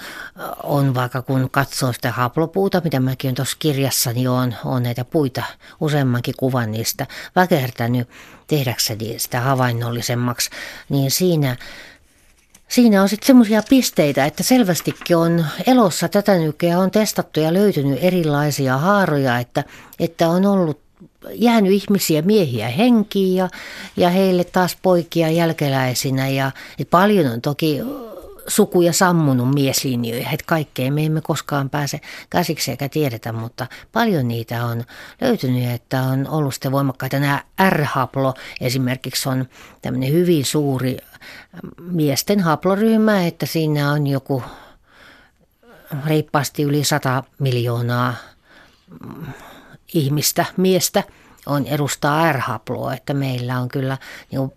on vaikka kun katsoo sitä haplopuuta, mitä mäkin on tuossa kirjassani on, on näitä puita, useammankin kuvan niistä väkertänyt tehdäkseni sitä havainnollisemmaksi, niin siinä Siinä on sitten semmoisia pisteitä, että selvästikin on elossa tätä nykyään on testattu ja löytynyt erilaisia haaroja, että, että on ollut jäänyt ihmisiä, miehiä henkiin ja, ja heille taas poikia jälkeläisinä. Ja paljon on toki sukuja sammunut mieslinjoja, että kaikkeen me emme koskaan pääse käsiksi eikä tiedetä, mutta paljon niitä on löytynyt, että on ollut sitten voimakkaita. Nämä R-haplo esimerkiksi on tämmöinen hyvin suuri miesten haploryhmä, että siinä on joku reippaasti yli 100 miljoonaa ihmistä, miestä on edustaa R-haploa, että meillä on kyllä niin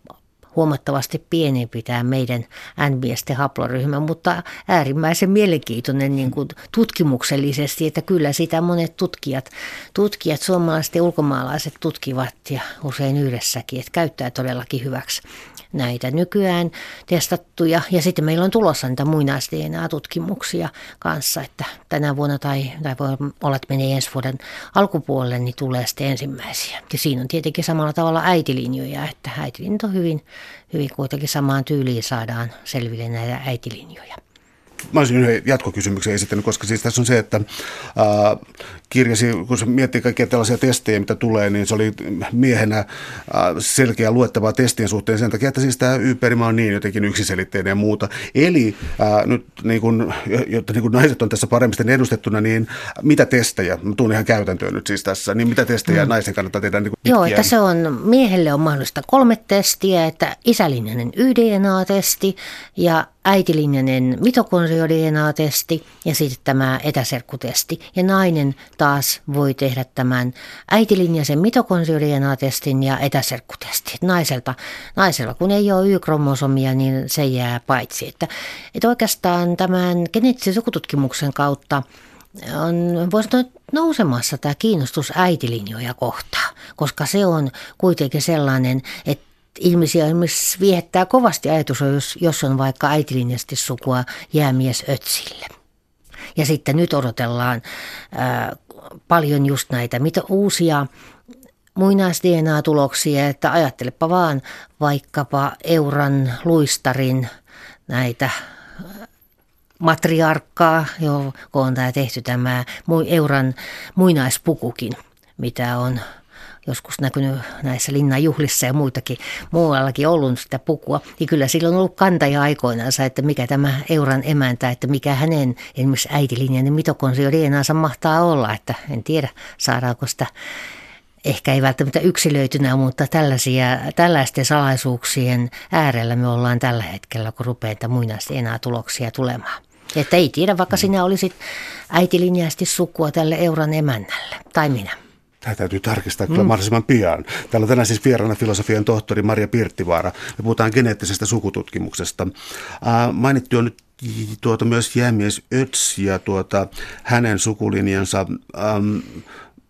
huomattavasti pienempi tämä meidän n haploryhmä, mutta äärimmäisen mielenkiintoinen niin kuin tutkimuksellisesti, että kyllä sitä monet tutkijat, tutkijat, suomalaiset ja ulkomaalaiset tutkivat ja usein yhdessäkin, että käyttää todellakin hyväksi näitä nykyään testattuja. Ja sitten meillä on tulossa niitä muinais tutkimuksia kanssa, että tänä vuonna tai, tai voi olla, että menee ensi vuoden alkupuolelle, niin tulee sitten ensimmäisiä. Ja siinä on tietenkin samalla tavalla äitilinjoja, että äitilinjat on hyvin, hyvin kuitenkin samaan tyyliin saadaan selville näitä äitilinjoja mä olisin yhden jatkokysymyksen esittänyt, koska siis tässä on se, että ää, kirjasi, kun se miettii kaikkia tällaisia testejä, mitä tulee, niin se oli miehenä ää, selkeä luettavaa testien suhteen sen takia, että siis tämä yperimä on niin jotenkin yksiselitteinen ja muuta. Eli ää, nyt niin kun, jotta niin kun naiset on tässä paremmin edustettuna, niin mitä testejä, mä tuun ihan käytäntöön nyt siis tässä, niin mitä testejä mm. naisen kannattaa tehdä niin Joo, että se on, miehelle on mahdollista kolme testiä, että isälinjainen YDNA-testi ja äitilinjainen mitokondrio-DNA-testi ja sitten tämä etäserkkutesti. Ja nainen taas voi tehdä tämän äitilinjaisen mitokondrio-DNA-testin ja etäserkkutestin. Naiselta, naisella kun ei ole Y-kromosomia, niin se jää paitsi. Että, että oikeastaan tämän geneettisen sukututkimuksen kautta on, voisi sanoa, nousemassa tämä kiinnostus äitilinjoja kohtaan, koska se on kuitenkin sellainen, että ihmisiä esimerkiksi viehättää kovasti ajatus, jos, jos on vaikka äitilinjasti sukua jäämies Ötsille. Ja sitten nyt odotellaan ää, paljon just näitä mitä uusia muinais-DNA-tuloksia, että ajattelepa vaan vaikkapa Euran luistarin näitä matriarkkaa, jo, kun on tämä tehty tämä Euran muinaispukukin, mitä on joskus näkynyt näissä linnanjuhlissa ja muitakin muuallakin ollut sitä pukua, niin kyllä sillä on ollut kantaja aikoinansa, että mikä tämä Euran emäntä, että mikä hänen esimerkiksi äitilinjainen mitokonsio DNAnsa mahtaa olla, että en tiedä saadaanko sitä ehkä ei välttämättä yksilöitynä, mutta tällaisia, tällaisten salaisuuksien äärellä me ollaan tällä hetkellä, kun rupeaa muinaista enää tuloksia tulemaan. Että ei tiedä, vaikka sinä olisit äitilinjaisesti sukua tälle euron emännälle, tai minä. Tämä täytyy tarkistaa kyllä mm. mahdollisimman pian. Täällä on tänään siis vieraana filosofian tohtori Maria Pirttivaara. Me puhutaan geneettisestä sukututkimuksesta. Äh, mainittu on nyt tuota myös jäämies Öts ja tuota, hänen sukulinjansa. Ähm,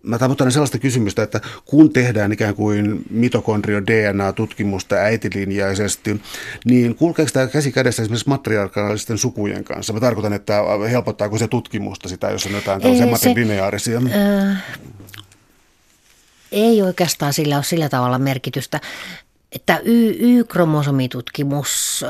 mä tavoittelen sellaista kysymystä, että kun tehdään ikään kuin mitokondrio DNA-tutkimusta äitilinjaisesti, niin kulkeeko tämä käsi kädessä esimerkiksi matriarkaalisten sukujen kanssa? Mä tarkoitan, että helpottaako se tutkimusta sitä, jos on jotain tällaisia matrilineaarisia? Äh, ei oikeastaan sillä ole sillä tavalla merkitystä, että Y-kromosomitutkimus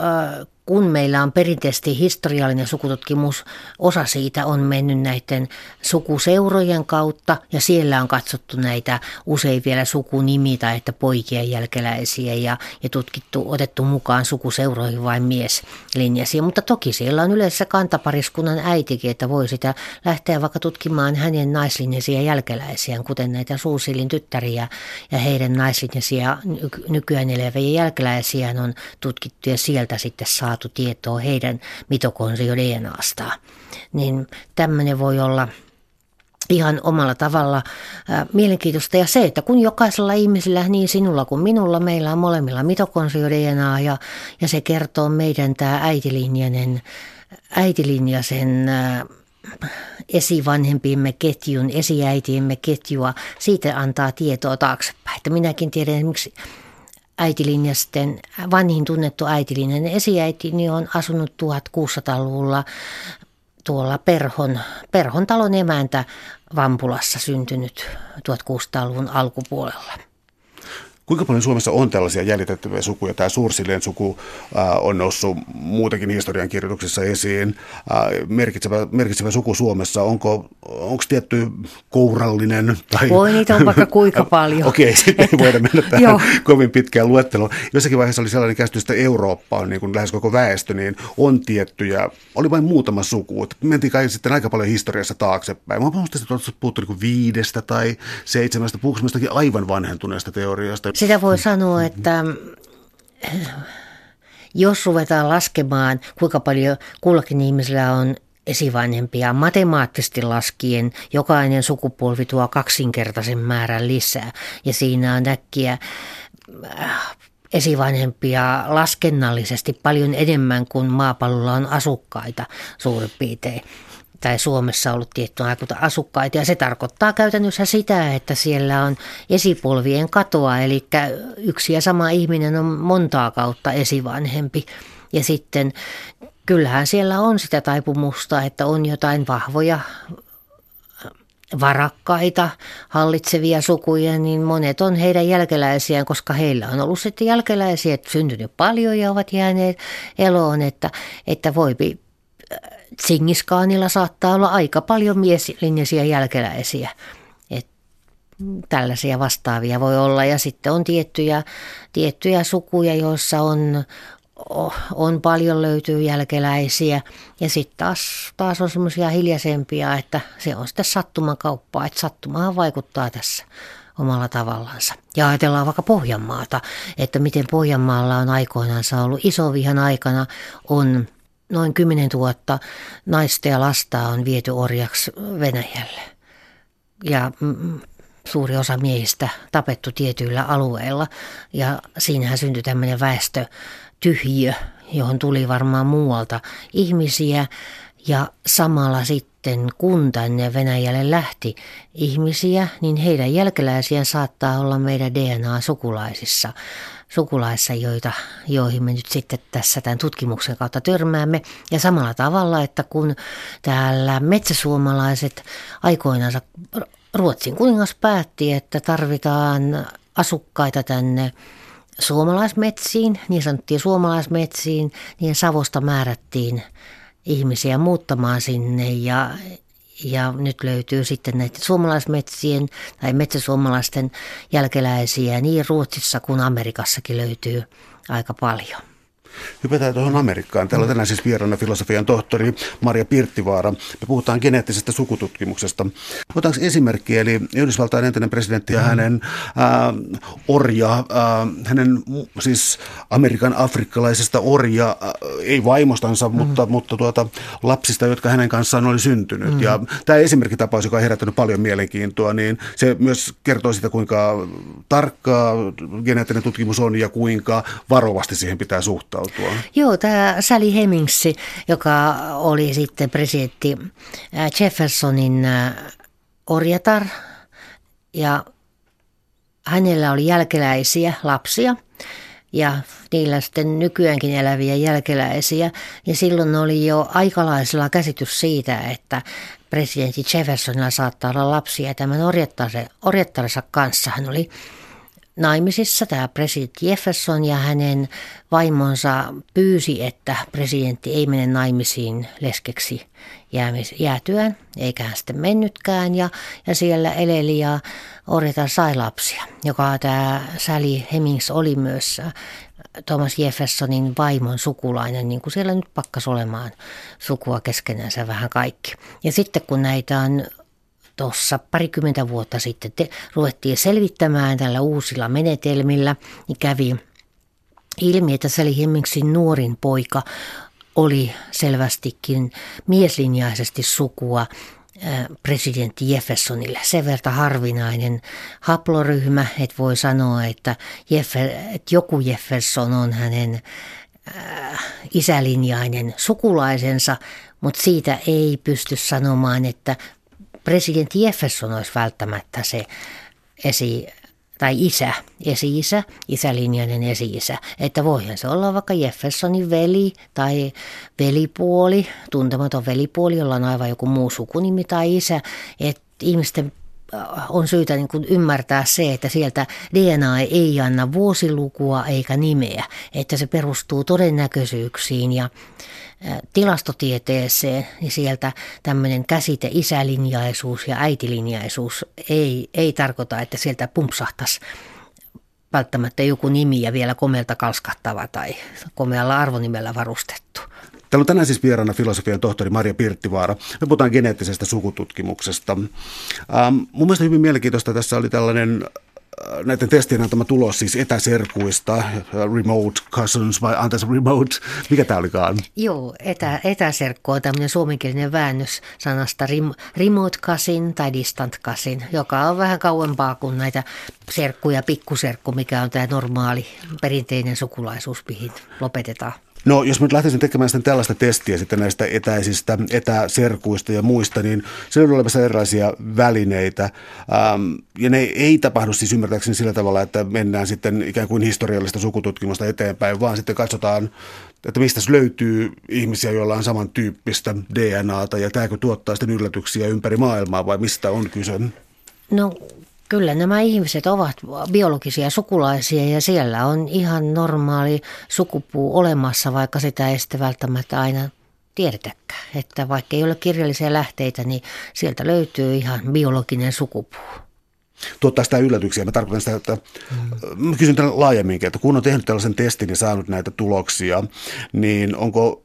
kun meillä on perinteisesti historiallinen sukututkimus, osa siitä on mennyt näiden sukuseurojen kautta ja siellä on katsottu näitä usein vielä sukunimi tai että poikien jälkeläisiä ja, ja tutkittu, otettu mukaan sukuseuroihin vain mieslinjaisia. Mutta toki siellä on yleensä kantapariskunnan äitikin, että voi sitä lähteä vaikka tutkimaan hänen naislinjaisia jälkeläisiään, kuten näitä suusilin tyttäriä ja heidän naislinjaisia nykyään eläviä jälkeläisiään on tutkittu ja sieltä sitten saa saatu tietoa heidän mitokondrio-DNAstaan. Niin tämmöinen voi olla ihan omalla tavalla ää, mielenkiintoista. Ja se, että kun jokaisella ihmisellä, niin sinulla kuin minulla, meillä on molemmilla mitokondrio-DNA ja, ja se kertoo meidän tämä äitilinjainen, äitilinjaisen ää, esivanhempiimme ketjun, esiäitiimme ketjua, siitä antaa tietoa taaksepäin. Että minäkin tiedän miksi äitilinjasten, vanhin tunnettu äitilinjan niin on asunut 1600-luvulla tuolla Perhon, Perhon talon emäntä Vampulassa syntynyt 1600-luvun alkupuolella. Kuinka paljon Suomessa on tällaisia jäljitettäviä sukuja? Tämä Suursilien suku äh, on noussut muutenkin historiankirjoituksissa esiin. Äh, merkitsevä, merkitsevä suku Suomessa, onko onko tietty kourallinen? Tai... Voi niitä on vaikka kuinka paljon. Okei, okay, sitten ei voida mennä tähän kovin pitkään luetteloon. Jossakin vaiheessa oli sellainen käsitys, että Eurooppa on niin kuin lähes koko väestö, niin on tiettyjä, oli vain muutama suku. Mentiin kai sitten aika paljon historiassa taaksepäin. Mä että puhuttu niin viidestä tai seitsemästä, puhuiko aivan vanhentuneesta teoriasta. Sitä voi sanoa, että jos ruvetaan laskemaan, kuinka paljon kullakin ihmisellä on esivanhempia matemaattisesti laskien, jokainen sukupolvi tuo kaksinkertaisen määrän lisää. Ja siinä on äkkiä äh, esivanhempia laskennallisesti paljon enemmän kuin maapallolla on asukkaita suurin piirtein tai Suomessa ollut tietty aikuta asukkaita. Ja se tarkoittaa käytännössä sitä, että siellä on esipolvien katoa, eli yksi ja sama ihminen on montaa kautta esivanhempi. Ja sitten kyllähän siellä on sitä taipumusta, että on jotain vahvoja varakkaita, hallitsevia sukuja, niin monet on heidän jälkeläisiään, koska heillä on ollut sitten jälkeläisiä, syntynyt paljon ja ovat jääneet eloon, että, että voipi Tsingiskaanilla saattaa olla aika paljon mieslinjaisia jälkeläisiä. Et tällaisia vastaavia voi olla. Ja sitten on tiettyjä, tiettyjä sukuja, joissa on, on paljon löytyy jälkeläisiä. Ja sitten taas, taas on semmoisia hiljaisempia, että se on sitten sattumakauppaa. Että sattumahan vaikuttaa tässä omalla tavallansa. Ja ajatellaan vaikka Pohjanmaata, että miten Pohjanmaalla on aikoinaan ollut iso vihan aikana on noin 10 000 naista ja lasta on viety orjaksi Venäjälle. Ja suuri osa miehistä tapettu tietyillä alueilla. Ja siinähän syntyi tämmöinen väestötyhjiö, johon tuli varmaan muualta ihmisiä. Ja samalla sitten kun tänne Venäjälle lähti ihmisiä, niin heidän jälkeläisiään saattaa olla meidän DNA-sukulaisissa sukulaissa, joita, joihin me nyt sitten tässä tämän tutkimuksen kautta törmäämme. Ja samalla tavalla, että kun täällä metsäsuomalaiset aikoinaan Ruotsin kuningas päätti, että tarvitaan asukkaita tänne suomalaismetsiin, niin sanottiin suomalaismetsiin, niin Savosta määrättiin ihmisiä muuttamaan sinne ja ja nyt löytyy sitten näitä suomalaismetsien tai metsäsuomalaisten jälkeläisiä niin Ruotsissa kuin Amerikassakin löytyy aika paljon. Hypätään tuohon Amerikkaan. Täällä on tänään siis vieraana filosofian tohtori Maria Pirttivaara. Me puhutaan geneettisestä sukututkimuksesta. Otetaanko esimerkki, eli Yhdysvaltain entinen presidentti ja hänen äh, orja, äh, hänen siis Amerikan afrikkalaisesta orja, äh, ei vaimostansa, mm. mutta, mutta tuota, lapsista, jotka hänen kanssaan oli syntynyt. Mm. Ja tämä esimerkkitapaus, joka on herättänyt paljon mielenkiintoa, niin se myös kertoo sitä, kuinka tarkkaa geneettinen tutkimus on ja kuinka varovasti siihen pitää suhtautua. Joo, tämä Sally Hemingsi, joka oli sitten presidentti Jeffersonin orjatar ja hänellä oli jälkeläisiä lapsia ja niillä sitten nykyäänkin eläviä jälkeläisiä. Ja silloin oli jo aikalaisella käsitys siitä, että presidentti Jeffersonilla saattaa olla lapsia tämän orjattarensa kanssa. Hän oli naimisissa tämä presidentti Jefferson ja hänen vaimonsa pyysi, että presidentti ei mene naimisiin leskeksi jäätyään, eikä hän sitten mennytkään ja, ja siellä eleli ja orjata sai lapsia, joka tämä Sally Hemings oli myös äh, Thomas Jeffersonin vaimon sukulainen, niin kuin siellä nyt pakkas olemaan sukua keskenänsä vähän kaikki. Ja sitten kun näitä on tuossa parikymmentä vuotta sitten te, ruvettiin selvittämään tällä uusilla menetelmillä, niin kävi ilmi, että Sally Hemmingsin nuorin poika oli selvästikin mieslinjaisesti sukua presidentti Jeffersonille. Sen verta harvinainen haploryhmä, että voi sanoa, että, Jeffer, että joku Jefferson on hänen äh, isälinjainen sukulaisensa, mutta siitä ei pysty sanomaan, että presidentti Jefferson olisi välttämättä se esi, tai isä, esi-isä, isälinjainen esi-isä. Että voihan se olla vaikka Jeffersonin veli tai velipuoli, tuntematon velipuoli, jolla on aivan joku muu sukunimi tai isä. Että ihmisten äh, on syytä niin kuin ymmärtää se, että sieltä DNA ei anna vuosilukua eikä nimeä, että se perustuu todennäköisyyksiin ja tilastotieteeseen, niin sieltä tämmöinen käsite isälinjaisuus ja äitilinjaisuus ei, ei tarkoita, että sieltä pumpsahtaisi välttämättä joku nimi ja vielä komealta kalskattava tai komealla arvonimellä varustettu. Täällä on tänään siis vieraana filosofian tohtori Maria Pirttivaara. Me puhutaan geneettisestä sukututkimuksesta. Ähm, mun mielestä hyvin mielenkiintoista tässä oli tällainen näiden testien antama tulos siis etäserkuista, remote cousins vai anteeksi remote, mikä tämä olikaan? Joo, etä, etäserkku on tämmöinen suomenkielinen väännös sanasta rim, remote cousin tai distant cousin, joka on vähän kauempaa kuin näitä serkku ja pikkuserkku, mikä on tämä normaali perinteinen sukulaisuus, mihin lopetetaan. No jos nyt lähtisin tekemään sitten tällaista testiä sitten näistä etäisistä etäserkuista ja muista, niin siellä on olemassa erilaisia välineitä. Ähm, ja ne ei tapahdu siis ymmärtääkseni sillä tavalla, että mennään sitten ikään kuin historiallista sukututkimusta eteenpäin, vaan sitten katsotaan, että mistä löytyy ihmisiä, joilla on samantyyppistä DNAta ja tämäkö tuottaa sitten yllätyksiä ympäri maailmaa vai mistä on kyse? No Kyllä nämä ihmiset ovat biologisia sukulaisia ja siellä on ihan normaali sukupuu olemassa, vaikka sitä ei sitten välttämättä aina tiedetäkään. Että vaikka ei ole kirjallisia lähteitä, niin sieltä löytyy ihan biologinen sukupuu. Tuottaa sitä yllätyksiä. Mä tarkoitan sitä, että mm. mä kysyn tämän laajemminkin, että kun on tehnyt tällaisen testin ja saanut näitä tuloksia, niin onko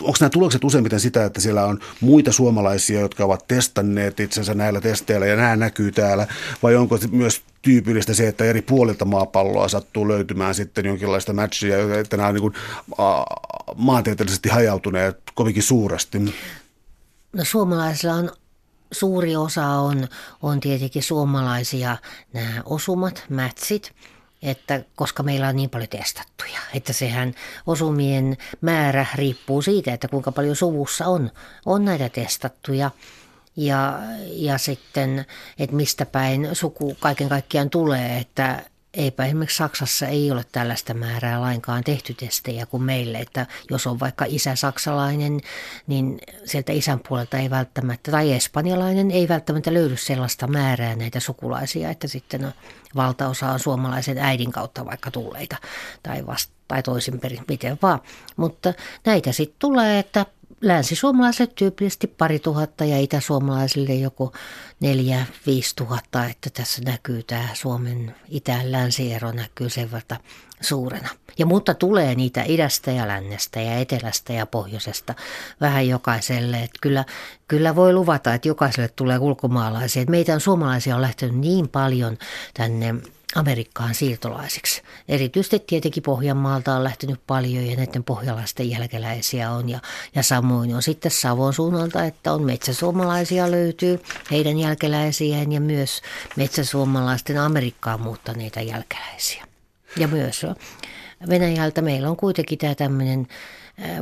onko nämä tulokset useimmiten sitä, että siellä on muita suomalaisia, jotka ovat testanneet itsensä näillä testeillä ja nämä näkyy täällä, vai onko myös tyypillistä se, että eri puolilta maapalloa sattuu löytymään sitten jonkinlaista matchia, että nämä on niin kuin, maantieteellisesti hajautuneet kovinkin suuresti? No suomalaisilla on suuri osa on, on tietenkin suomalaisia nämä osumat, matchit – että koska meillä on niin paljon testattuja, että sehän osumien määrä riippuu siitä, että kuinka paljon suvussa on, on näitä testattuja. Ja, ja sitten, että mistä päin suku kaiken kaikkiaan tulee, että eipä esimerkiksi Saksassa ei ole tällaista määrää lainkaan tehty testejä kuin meille, että jos on vaikka isä saksalainen, niin sieltä isän puolelta ei välttämättä, tai espanjalainen ei välttämättä löydy sellaista määrää näitä sukulaisia, että sitten valtaosa on suomalaisen äidin kautta vaikka tulleita tai, vasta, tai toisin perin, miten vaan. Mutta näitä sitten tulee, että länsisuomalaisille tyypillisesti pari tuhatta ja itäsuomalaisille joku neljä, viisi tuhatta, että tässä näkyy tämä Suomen itä-länsiero näkyy sen verran suurena. Ja mutta tulee niitä idästä ja lännestä ja etelästä ja pohjoisesta vähän jokaiselle. Että kyllä, kyllä voi luvata, että jokaiselle tulee ulkomaalaisia. Meitä on suomalaisia on lähtenyt niin paljon tänne Amerikkaan siirtolaisiksi. Erityisesti tietenkin Pohjanmaalta on lähtenyt paljon ja näiden pohjalaisten jälkeläisiä on. Ja, ja samoin on sitten Savon suunnalta, että on metsäsuomalaisia löytyy, heidän jälkeläisiään ja myös metsäsuomalaisten Amerikkaan muuttaneita jälkeläisiä. Ja myös Venäjältä meillä on kuitenkin tämä tämmöinen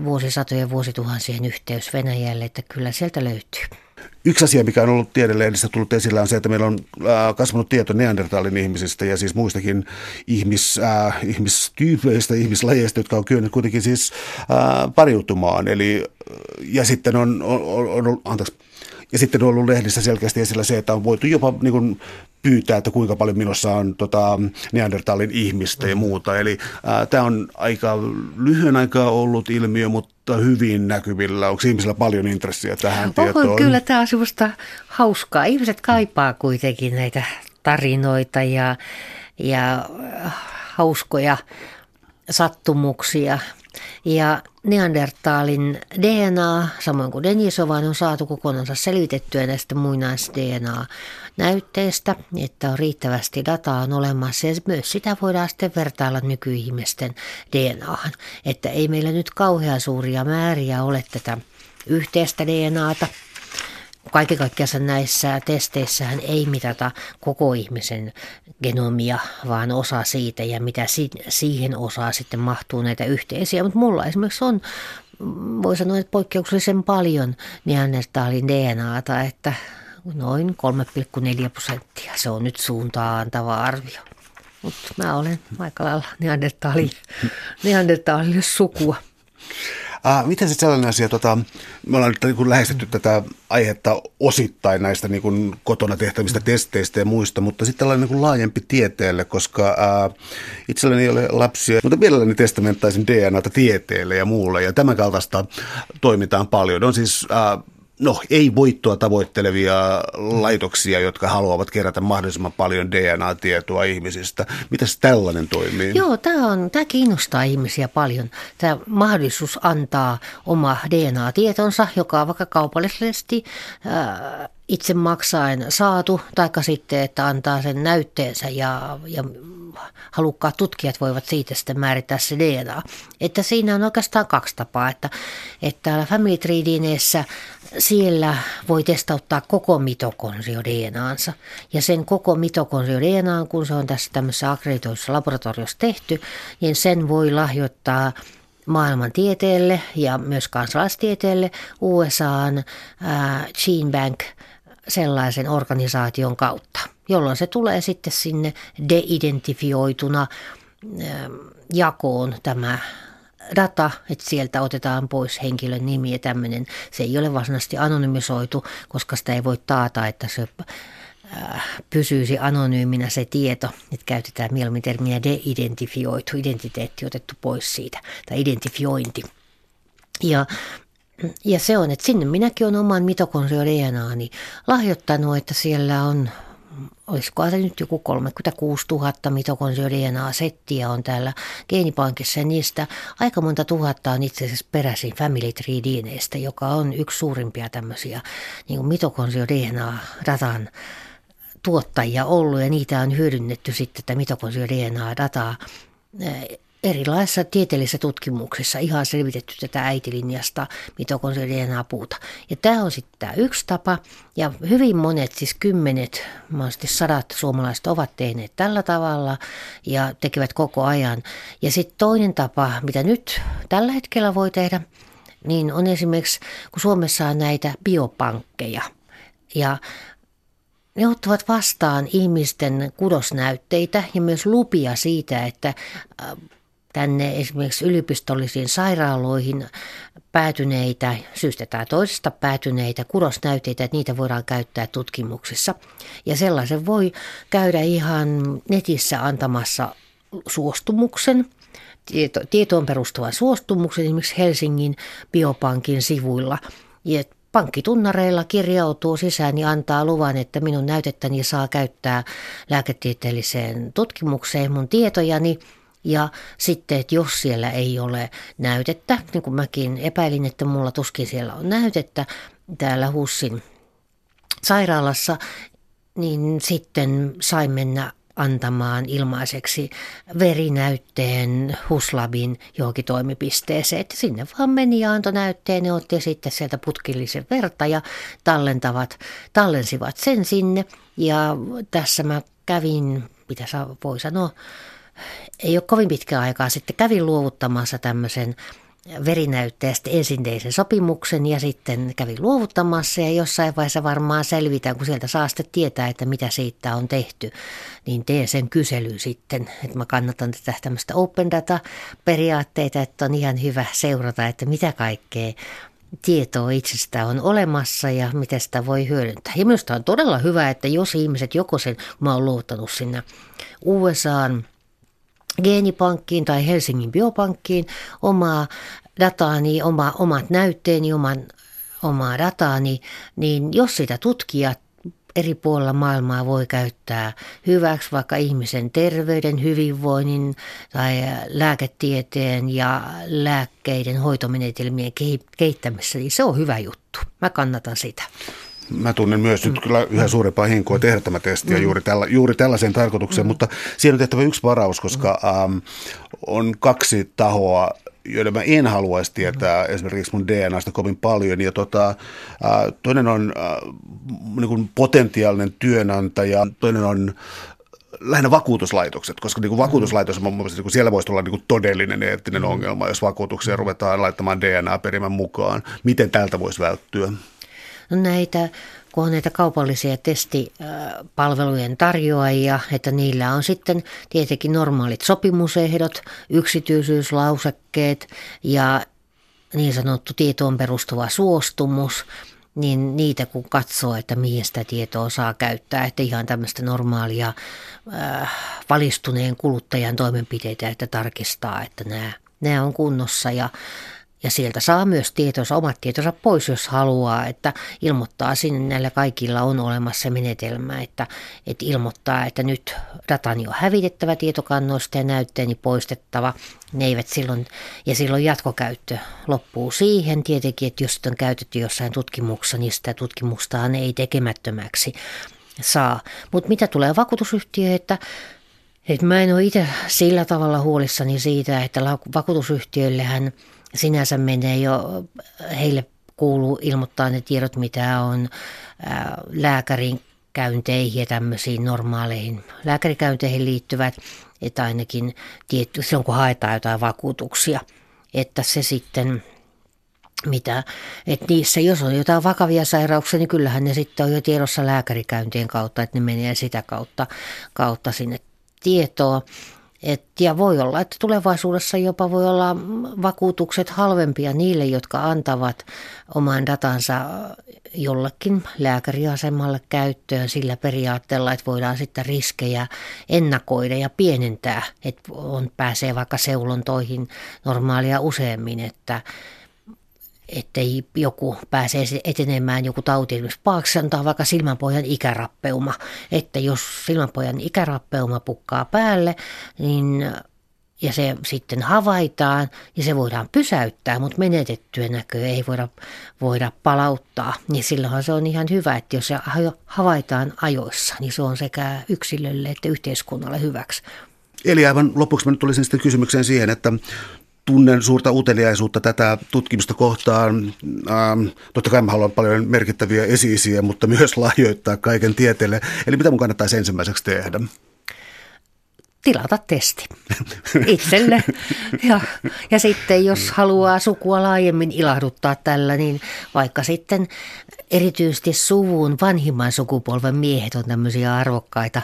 vuosisatojen vuosituhansien yhteys Venäjälle, että kyllä sieltä löytyy. Yksi asia, mikä on ollut tiedelehdissä tullut esillä, on se, että meillä on äh, kasvanut tieto Neandertalin ihmisistä ja siis muistakin ihmis, äh, ihmistyypeistä, ihmislajeista, jotka on kyennyt kuitenkin siis äh, pariutumaan. Eli, ja sitten on, on, on, on anteeksi, ja sitten on ollut lehdissä selkeästi esillä se, että on voitu jopa niin kuin, pyytää, että kuinka paljon minussa on tota, Neandertalin ihmistä ja muuta. Eli tämä on aika lyhyen aikaa ollut ilmiö, mutta hyvin näkyvillä. Onko ihmisillä paljon intressiä tähän Onko tietoon? Kyllä tämä on semmoista hauskaa. Ihmiset kaipaa kuitenkin näitä tarinoita ja, ja hauskoja sattumuksia. Ja Neandertalin DNA, samoin kuin Denisovan, on saatu kokonaan selvitettyä näistä muinais-DNA-näytteistä, että on riittävästi dataa on olemassa ja myös sitä voidaan sitten vertailla nykyihmisten DNAhan. Että ei meillä nyt kauhean suuria määriä ole tätä yhteistä DNAta, kaiken kaikkiaan näissä testeissähän ei mitata koko ihmisen genomia, vaan osa siitä ja mitä si- siihen osaa sitten mahtuu näitä yhteisiä. Mutta mulla esimerkiksi on, voi sanoa, että poikkeuksellisen paljon Neandertalin DNAta, että noin 3,4 prosenttia. Se on nyt suuntaan antava arvio. Mutta mä olen aika lailla Neandertalin, Neandertalille sukua. Äh, miten se sellainen asia, tota, me ollaan nyt niin lähestytty tätä aihetta osittain näistä niin kuin kotona tehtävistä testeistä ja muista, mutta sitten tällainen niin laajempi tieteelle, koska äh, itselläni ei ole lapsia, mutta mielelläni testamenttaisin DNAta tieteelle ja muulle, ja tämän kaltaista toimitaan paljon. On siis äh, no ei voittoa tavoittelevia laitoksia, jotka haluavat kerätä mahdollisimman paljon DNA-tietoa ihmisistä. Mitäs tällainen toimii? Joo, tämä, on, tämä kiinnostaa ihmisiä paljon. Tämä mahdollisuus antaa oma DNA-tietonsa, joka on vaikka kaupallisesti ää, itse maksaen saatu, taikka sitten, että antaa sen näytteensä ja, ja halukkaat tutkijat voivat siitä sitten määrittää se DNA. Että siinä on oikeastaan kaksi tapaa, että, että täällä Family Tree DNAssä siellä voi testauttaa koko mitokondrio DNAnsa. Ja sen koko mitokondrio DNAn, kun se on tässä tämmöisessä akkreditoidussa laboratoriossa tehty, niin sen voi lahjoittaa maailman tieteelle ja myös kansalaistieteelle USAn äh, Gene Bank sellaisen organisaation kautta, jolloin se tulee sitten sinne de-identifioituna jakoon tämä data, että sieltä otetaan pois henkilön nimi ja tämmöinen. Se ei ole varsinaisesti anonymisoitu, koska sitä ei voi taata, että se äh, pysyisi anonyyminä se tieto, että käytetään mieluummin termiä de-identifioitu, identiteetti otettu pois siitä, tai identifiointi. Ja ja se on, että sinne minäkin olen oman mitokondrio DNAni lahjoittanut, että siellä on olisiko se nyt joku 36 000 mitokondrio DNA-settiä on täällä geenipankissa ja niistä aika monta tuhatta on itse asiassa peräisin Family Tree DNAstä, joka on yksi suurimpia tämmöisiä niin mitokondrio DNA-datan tuottajia ollut ja niitä on hyödynnetty sitten tätä mitokondrio DNA-dataa erilaisissa tieteellisissä tutkimuksissa ihan selvitetty tätä äitilinjasta mitokondria DNA-puuta. Ja tämä on sitten tämä yksi tapa, ja hyvin monet, siis kymmenet, mahdollisesti sadat suomalaiset ovat tehneet tällä tavalla ja tekevät koko ajan. Ja sitten toinen tapa, mitä nyt tällä hetkellä voi tehdä, niin on esimerkiksi, kun Suomessa on näitä biopankkeja, ja ne ottavat vastaan ihmisten kudosnäytteitä ja myös lupia siitä, että tänne esimerkiksi yliopistollisiin sairaaloihin päätyneitä, syystä tai toisesta päätyneitä kudosnäytteitä, että niitä voidaan käyttää tutkimuksissa. Ja sellaisen voi käydä ihan netissä antamassa suostumuksen tieto, tietoon perustuvan suostumuksen esimerkiksi Helsingin biopankin sivuilla. Ja pankkitunnareilla kirjautuu sisään ja antaa luvan, että minun näytettäni saa käyttää lääketieteelliseen tutkimukseen mun tietojani. Ja sitten, että jos siellä ei ole näytettä, niin kuin mäkin epäilin, että mulla tuskin siellä on näytettä täällä Hussin sairaalassa, niin sitten sain mennä antamaan ilmaiseksi verinäytteen Huslabin johonkin toimipisteeseen. Että sinne vaan meni ja antoi näytteen, ne otti sitten sieltä putkillisen verta ja tallentavat, tallensivat sen sinne. Ja tässä mä kävin, mitä voi sanoa, ei ole kovin pitkä aikaa sitten, kävin luovuttamassa tämmöisen verinäytteestä ensin sopimuksen ja sitten kävin luovuttamassa ja jossain vaiheessa varmaan selvitään, kun sieltä saa sitten tietää, että mitä siitä on tehty, niin teen sen kyselyn sitten, että mä kannatan tätä tämmöistä open data-periaatteita, että on ihan hyvä seurata, että mitä kaikkea tietoa itsestä on olemassa ja miten sitä voi hyödyntää. Ja minusta on todella hyvä, että jos ihmiset joko sen, mä oon luottanut sinne USAan geenipankkiin tai Helsingin biopankkiin omaa dataani, oma, omat näytteeni, oman, omaa dataani, niin jos sitä tutkijat eri puolilla maailmaa voi käyttää hyväksi vaikka ihmisen terveyden, hyvinvoinnin tai lääketieteen ja lääkkeiden hoitomenetelmien kehittämisessä, niin se on hyvä juttu. Mä kannatan sitä. Mä tunnen myös nyt kyllä yhä suurempaa hinkoa tehdä tämä testiä mm. juuri, tällä, juuri tällaiseen tarkoitukseen, mm. mutta siihen on tehtävä yksi varaus, koska ähm, on kaksi tahoa, joiden mä en haluaisi tietää mm. esimerkiksi mun DNAsta kovin paljon. Ja tota, äh, toinen on äh, niin kuin potentiaalinen työnantaja, toinen on lähinnä vakuutuslaitokset, koska niin kuin vakuutuslaitos, mm. niin kuin siellä voisi olla niin kuin todellinen eettinen mm. ongelma, jos vakuutuksia ruvetaan laittamaan DNA-perimän mukaan. Miten tältä voisi välttyä? Näitä, kun on näitä kaupallisia testipalvelujen tarjoajia, että niillä on sitten tietenkin normaalit sopimusehdot, yksityisyyslausekkeet ja niin sanottu tietoon perustuva suostumus, niin niitä kun katsoo, että mihin sitä tietoa saa käyttää, että ihan tämmöistä normaalia äh, valistuneen kuluttajan toimenpiteitä, että tarkistaa, että nämä, nämä on kunnossa. Ja ja sieltä saa myös tietonsa, omat tietonsa pois, jos haluaa, että ilmoittaa sinne näillä kaikilla on olemassa menetelmä, että, että ilmoittaa, että nyt datani on hävitettävä tietokannoista ja näytteeni poistettava. Ne eivät silloin, ja silloin jatkokäyttö loppuu siihen tietenkin, että jos on käytetty jossain tutkimuksessa, niin sitä tutkimustaan ei tekemättömäksi saa. Mutta mitä tulee vakuutusyhtiöön, että et mä en ole itse sillä tavalla huolissani siitä, että vakuutusyhtiöillehän sinänsä menee jo, heille kuuluu ilmoittaa ne tiedot, mitä on lääkärin käynteihin ja tämmöisiin normaaleihin lääkärikäynteihin liittyvät, että ainakin tietty, silloin kun haetaan jotain vakuutuksia, että se sitten mitä, että niissä, jos on jotain vakavia sairauksia, niin kyllähän ne sitten on jo tiedossa lääkärikäyntien kautta, että ne menee sitä kautta, kautta sinne tietoa. Et, ja voi olla, että tulevaisuudessa jopa voi olla vakuutukset halvempia niille, jotka antavat oman datansa jollekin lääkäriasemalle käyttöön sillä periaatteella, että voidaan sitten riskejä ennakoida ja pienentää, että on, pääsee vaikka seulontoihin normaalia useammin, että ettei joku pääse etenemään joku tauti, esimerkiksi paaksi antaa vaikka silmänpohjan ikärappeuma, että jos silmänpohjan ikärappeuma pukkaa päälle, niin ja se sitten havaitaan ja se voidaan pysäyttää, mutta menetettyä näköä ei voida, voida palauttaa. Niin silloinhan se on ihan hyvä, että jos se havaitaan ajoissa, niin se on sekä yksilölle että yhteiskunnalle hyväksi. Eli aivan lopuksi mä nyt tulisin sitten kysymykseen siihen, että tunnen suurta uteliaisuutta tätä tutkimusta kohtaan. Ähm, totta kai mä haluan paljon merkittäviä esiisiä, mutta myös lahjoittaa kaiken tieteelle. Eli mitä mun kannattaisi ensimmäiseksi tehdä? tilata testi itselle. Ja, ja sitten jos haluaa sukua laajemmin ilahduttaa tällä, niin vaikka sitten erityisesti suvun vanhimman sukupolven miehet on tämmöisiä arvokkaita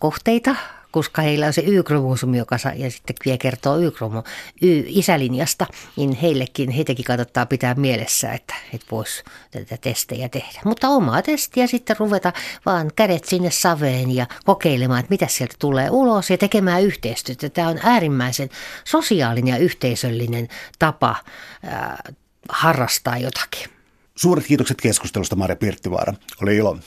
kohteita koska heillä on se Y-kromosomi, joka saa, ja sitten vie kertoo Y-kromo, Y-isälinjasta, niin heillekin, heitäkin kannattaa pitää mielessä, että, että voisi tätä testejä tehdä. Mutta omaa testiä sitten ruveta vaan kädet sinne saveen ja kokeilemaan, että mitä sieltä tulee ulos ja tekemään yhteistyötä. Tämä on äärimmäisen sosiaalinen ja yhteisöllinen tapa äh, harrastaa jotakin. Suuret kiitokset keskustelusta, Maria Pirttivaara. Oli ilo.